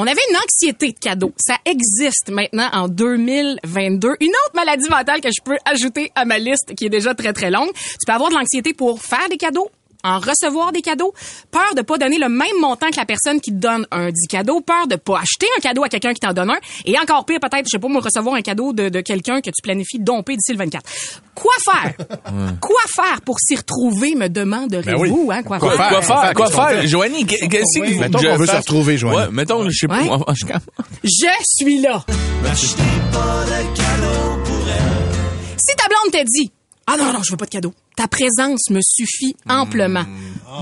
[SPEAKER 5] on avait une anxiété de cadeaux. Ça existe maintenant en 2022. Une autre maladie mentale que je peux ajouter à ma liste qui est déjà très très longue. Tu peux avoir de l'anxiété pour faire des cadeaux, en recevoir des cadeaux, peur de pas donner le même montant que la personne qui te donne un dit cadeau, peur de pas acheter un cadeau à quelqu'un qui t'en donne un, et encore pire peut-être, je sais pas, moi recevoir un cadeau de, de quelqu'un que tu planifies de domper d'ici le 24. Quoi faire? Quoi faire pour s'y retrouver, me demanderez-vous,
[SPEAKER 3] oui.
[SPEAKER 5] hein, quoi,
[SPEAKER 3] Quoi
[SPEAKER 5] faire?
[SPEAKER 4] Quoi faire? Quoi faire? Joanie, qu'est- qu'est-ce que
[SPEAKER 3] Mettons
[SPEAKER 4] je
[SPEAKER 3] qu'on veut se retrouver, Joanie.
[SPEAKER 4] Ouais, mettons, je sais pas.
[SPEAKER 5] Ouais.
[SPEAKER 4] je-
[SPEAKER 5] Je suis là. Si ta blonde t'a dit Ah non, non, je veux pas de cadeau. Ta présence me suffit amplement.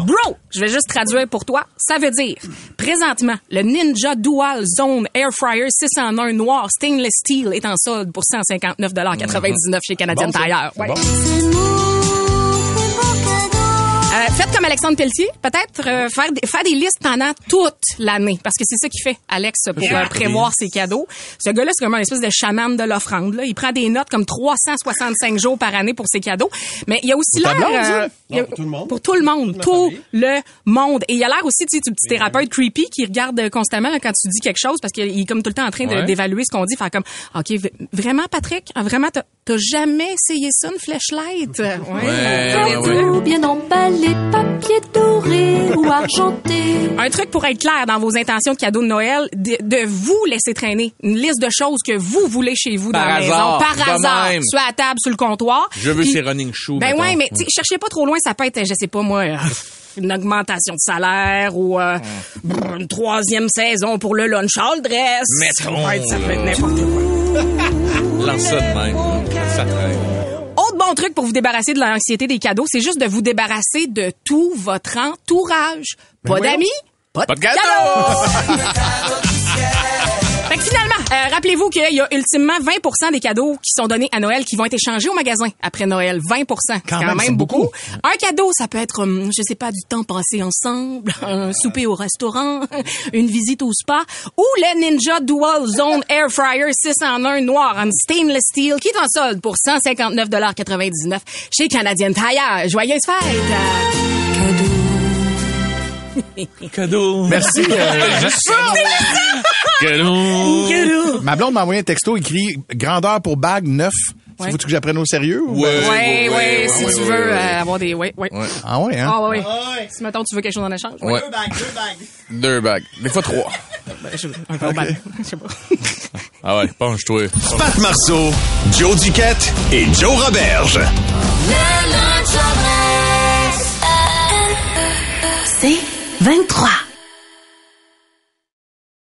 [SPEAKER 5] Bro, je vais juste traduire pour toi. Ça veut dire, présentement, le Ninja Dual Zone Air Fryer 6 en 1 noir stainless steel est en solde pour 159,99 chez Canadian
[SPEAKER 3] Bon.
[SPEAKER 5] Tire.
[SPEAKER 3] C'est
[SPEAKER 5] Ouais.
[SPEAKER 3] bon.
[SPEAKER 5] Euh, faites comme Alexandre Pelletier, peut-être euh, faire, des, faire des listes pendant toute l'année, parce que c'est ça qu'il fait, Alex, pour euh, prévoir ses cadeaux. Ce gars-là, c'est comme un espèce de chaman de l'offrande. Il prend des notes comme 365 jours par année pour ses cadeaux. Mais il y a aussi l'air... euh,
[SPEAKER 11] pour tout le monde?
[SPEAKER 5] Pour tout le monde. Tout le monde. Et il y a l'air aussi, tu sais, du petit thérapeute creepy qui regarde constamment là, quand tu dis quelque chose, parce qu'il est comme tout le temps en train
[SPEAKER 11] Ouais.
[SPEAKER 5] d'évaluer ce qu'on dit. Faire comme, OK, vraiment, Patrick? Ah, Vraiment, t'as jamais essayé ça, une flashlight? Ouais.
[SPEAKER 11] ouais,
[SPEAKER 12] Tout bien emballé, papier doré ou argenté.
[SPEAKER 5] Un truc pour être clair dans vos intentions de cadeaux de Noël, de, de vous laisser traîner une liste de choses que vous voulez chez vous
[SPEAKER 9] Par
[SPEAKER 5] dans la
[SPEAKER 9] hasard,
[SPEAKER 5] maison, par hasard,
[SPEAKER 9] même.
[SPEAKER 5] sur la table, sur le comptoir.
[SPEAKER 9] Je veux
[SPEAKER 5] Puis-
[SPEAKER 9] ces running shoes.
[SPEAKER 5] Ben
[SPEAKER 9] mettons.
[SPEAKER 5] ouais, mais cherchez pas trop loin, ça peut être, je sais pas moi, euh, une augmentation de salaire ou euh, une troisième saison pour le lunch all dress.
[SPEAKER 9] Mettons,
[SPEAKER 5] Ça peut être, ça peut être
[SPEAKER 9] là.
[SPEAKER 5] n'importe quoi.
[SPEAKER 9] Lance ça de même. Ça traîne.
[SPEAKER 5] Autre bon truc pour vous débarrasser de l'anxiété des cadeaux, c'est juste de vous débarrasser de tout votre entourage.
[SPEAKER 9] Ben
[SPEAKER 5] Pas
[SPEAKER 11] voyons.
[SPEAKER 5] d'amis, pas de,
[SPEAKER 11] Pas de cadeaux.
[SPEAKER 5] Fait que finalement, euh, rappelez-vous qu'il y a ultimement 20% des cadeaux qui sont donnés à Noël qui vont être échangés au magasin après Noël. 20 C'est quand,
[SPEAKER 11] même,
[SPEAKER 5] beaucoup.
[SPEAKER 11] beaucoup.
[SPEAKER 5] Un cadeau, ça peut être, hum, je sais pas, du temps passé ensemble, un souper au restaurant, une visite au spa, ou le Ninja Dual Zone Air Fryer 6 en 1 noir en stainless steel qui est en solde pour 159,99 chez Canadian Tire. Joyeuse fête!
[SPEAKER 9] Cadeau.
[SPEAKER 3] Merci. euh,
[SPEAKER 9] Juste ça. Cadeau.
[SPEAKER 3] Ma blonde m'a envoyé un texto écrit grandeur pour bague neuf.
[SPEAKER 5] Ouais.
[SPEAKER 3] Faut-tu que j'apprenne au sérieux? ou-
[SPEAKER 9] Ouais,
[SPEAKER 5] Ouais, ouais, si
[SPEAKER 9] ouais,
[SPEAKER 5] tu
[SPEAKER 9] ouais,
[SPEAKER 5] veux
[SPEAKER 9] ouais.
[SPEAKER 5] euh, avoir des... Ouais, ouais.
[SPEAKER 3] Ah ouais, hein?
[SPEAKER 5] Ah ouais, ouais. Si, mettons, tu veux quelque chose en échange.
[SPEAKER 9] Ouais. Deux bagues. Des fois trois.
[SPEAKER 5] Ben, je- un gros bal. Je sais pas.
[SPEAKER 9] Ah ouais, penche-toi.
[SPEAKER 2] Pat Marceau, Joe Duquette et Joe Roberge.
[SPEAKER 12] C'est 23.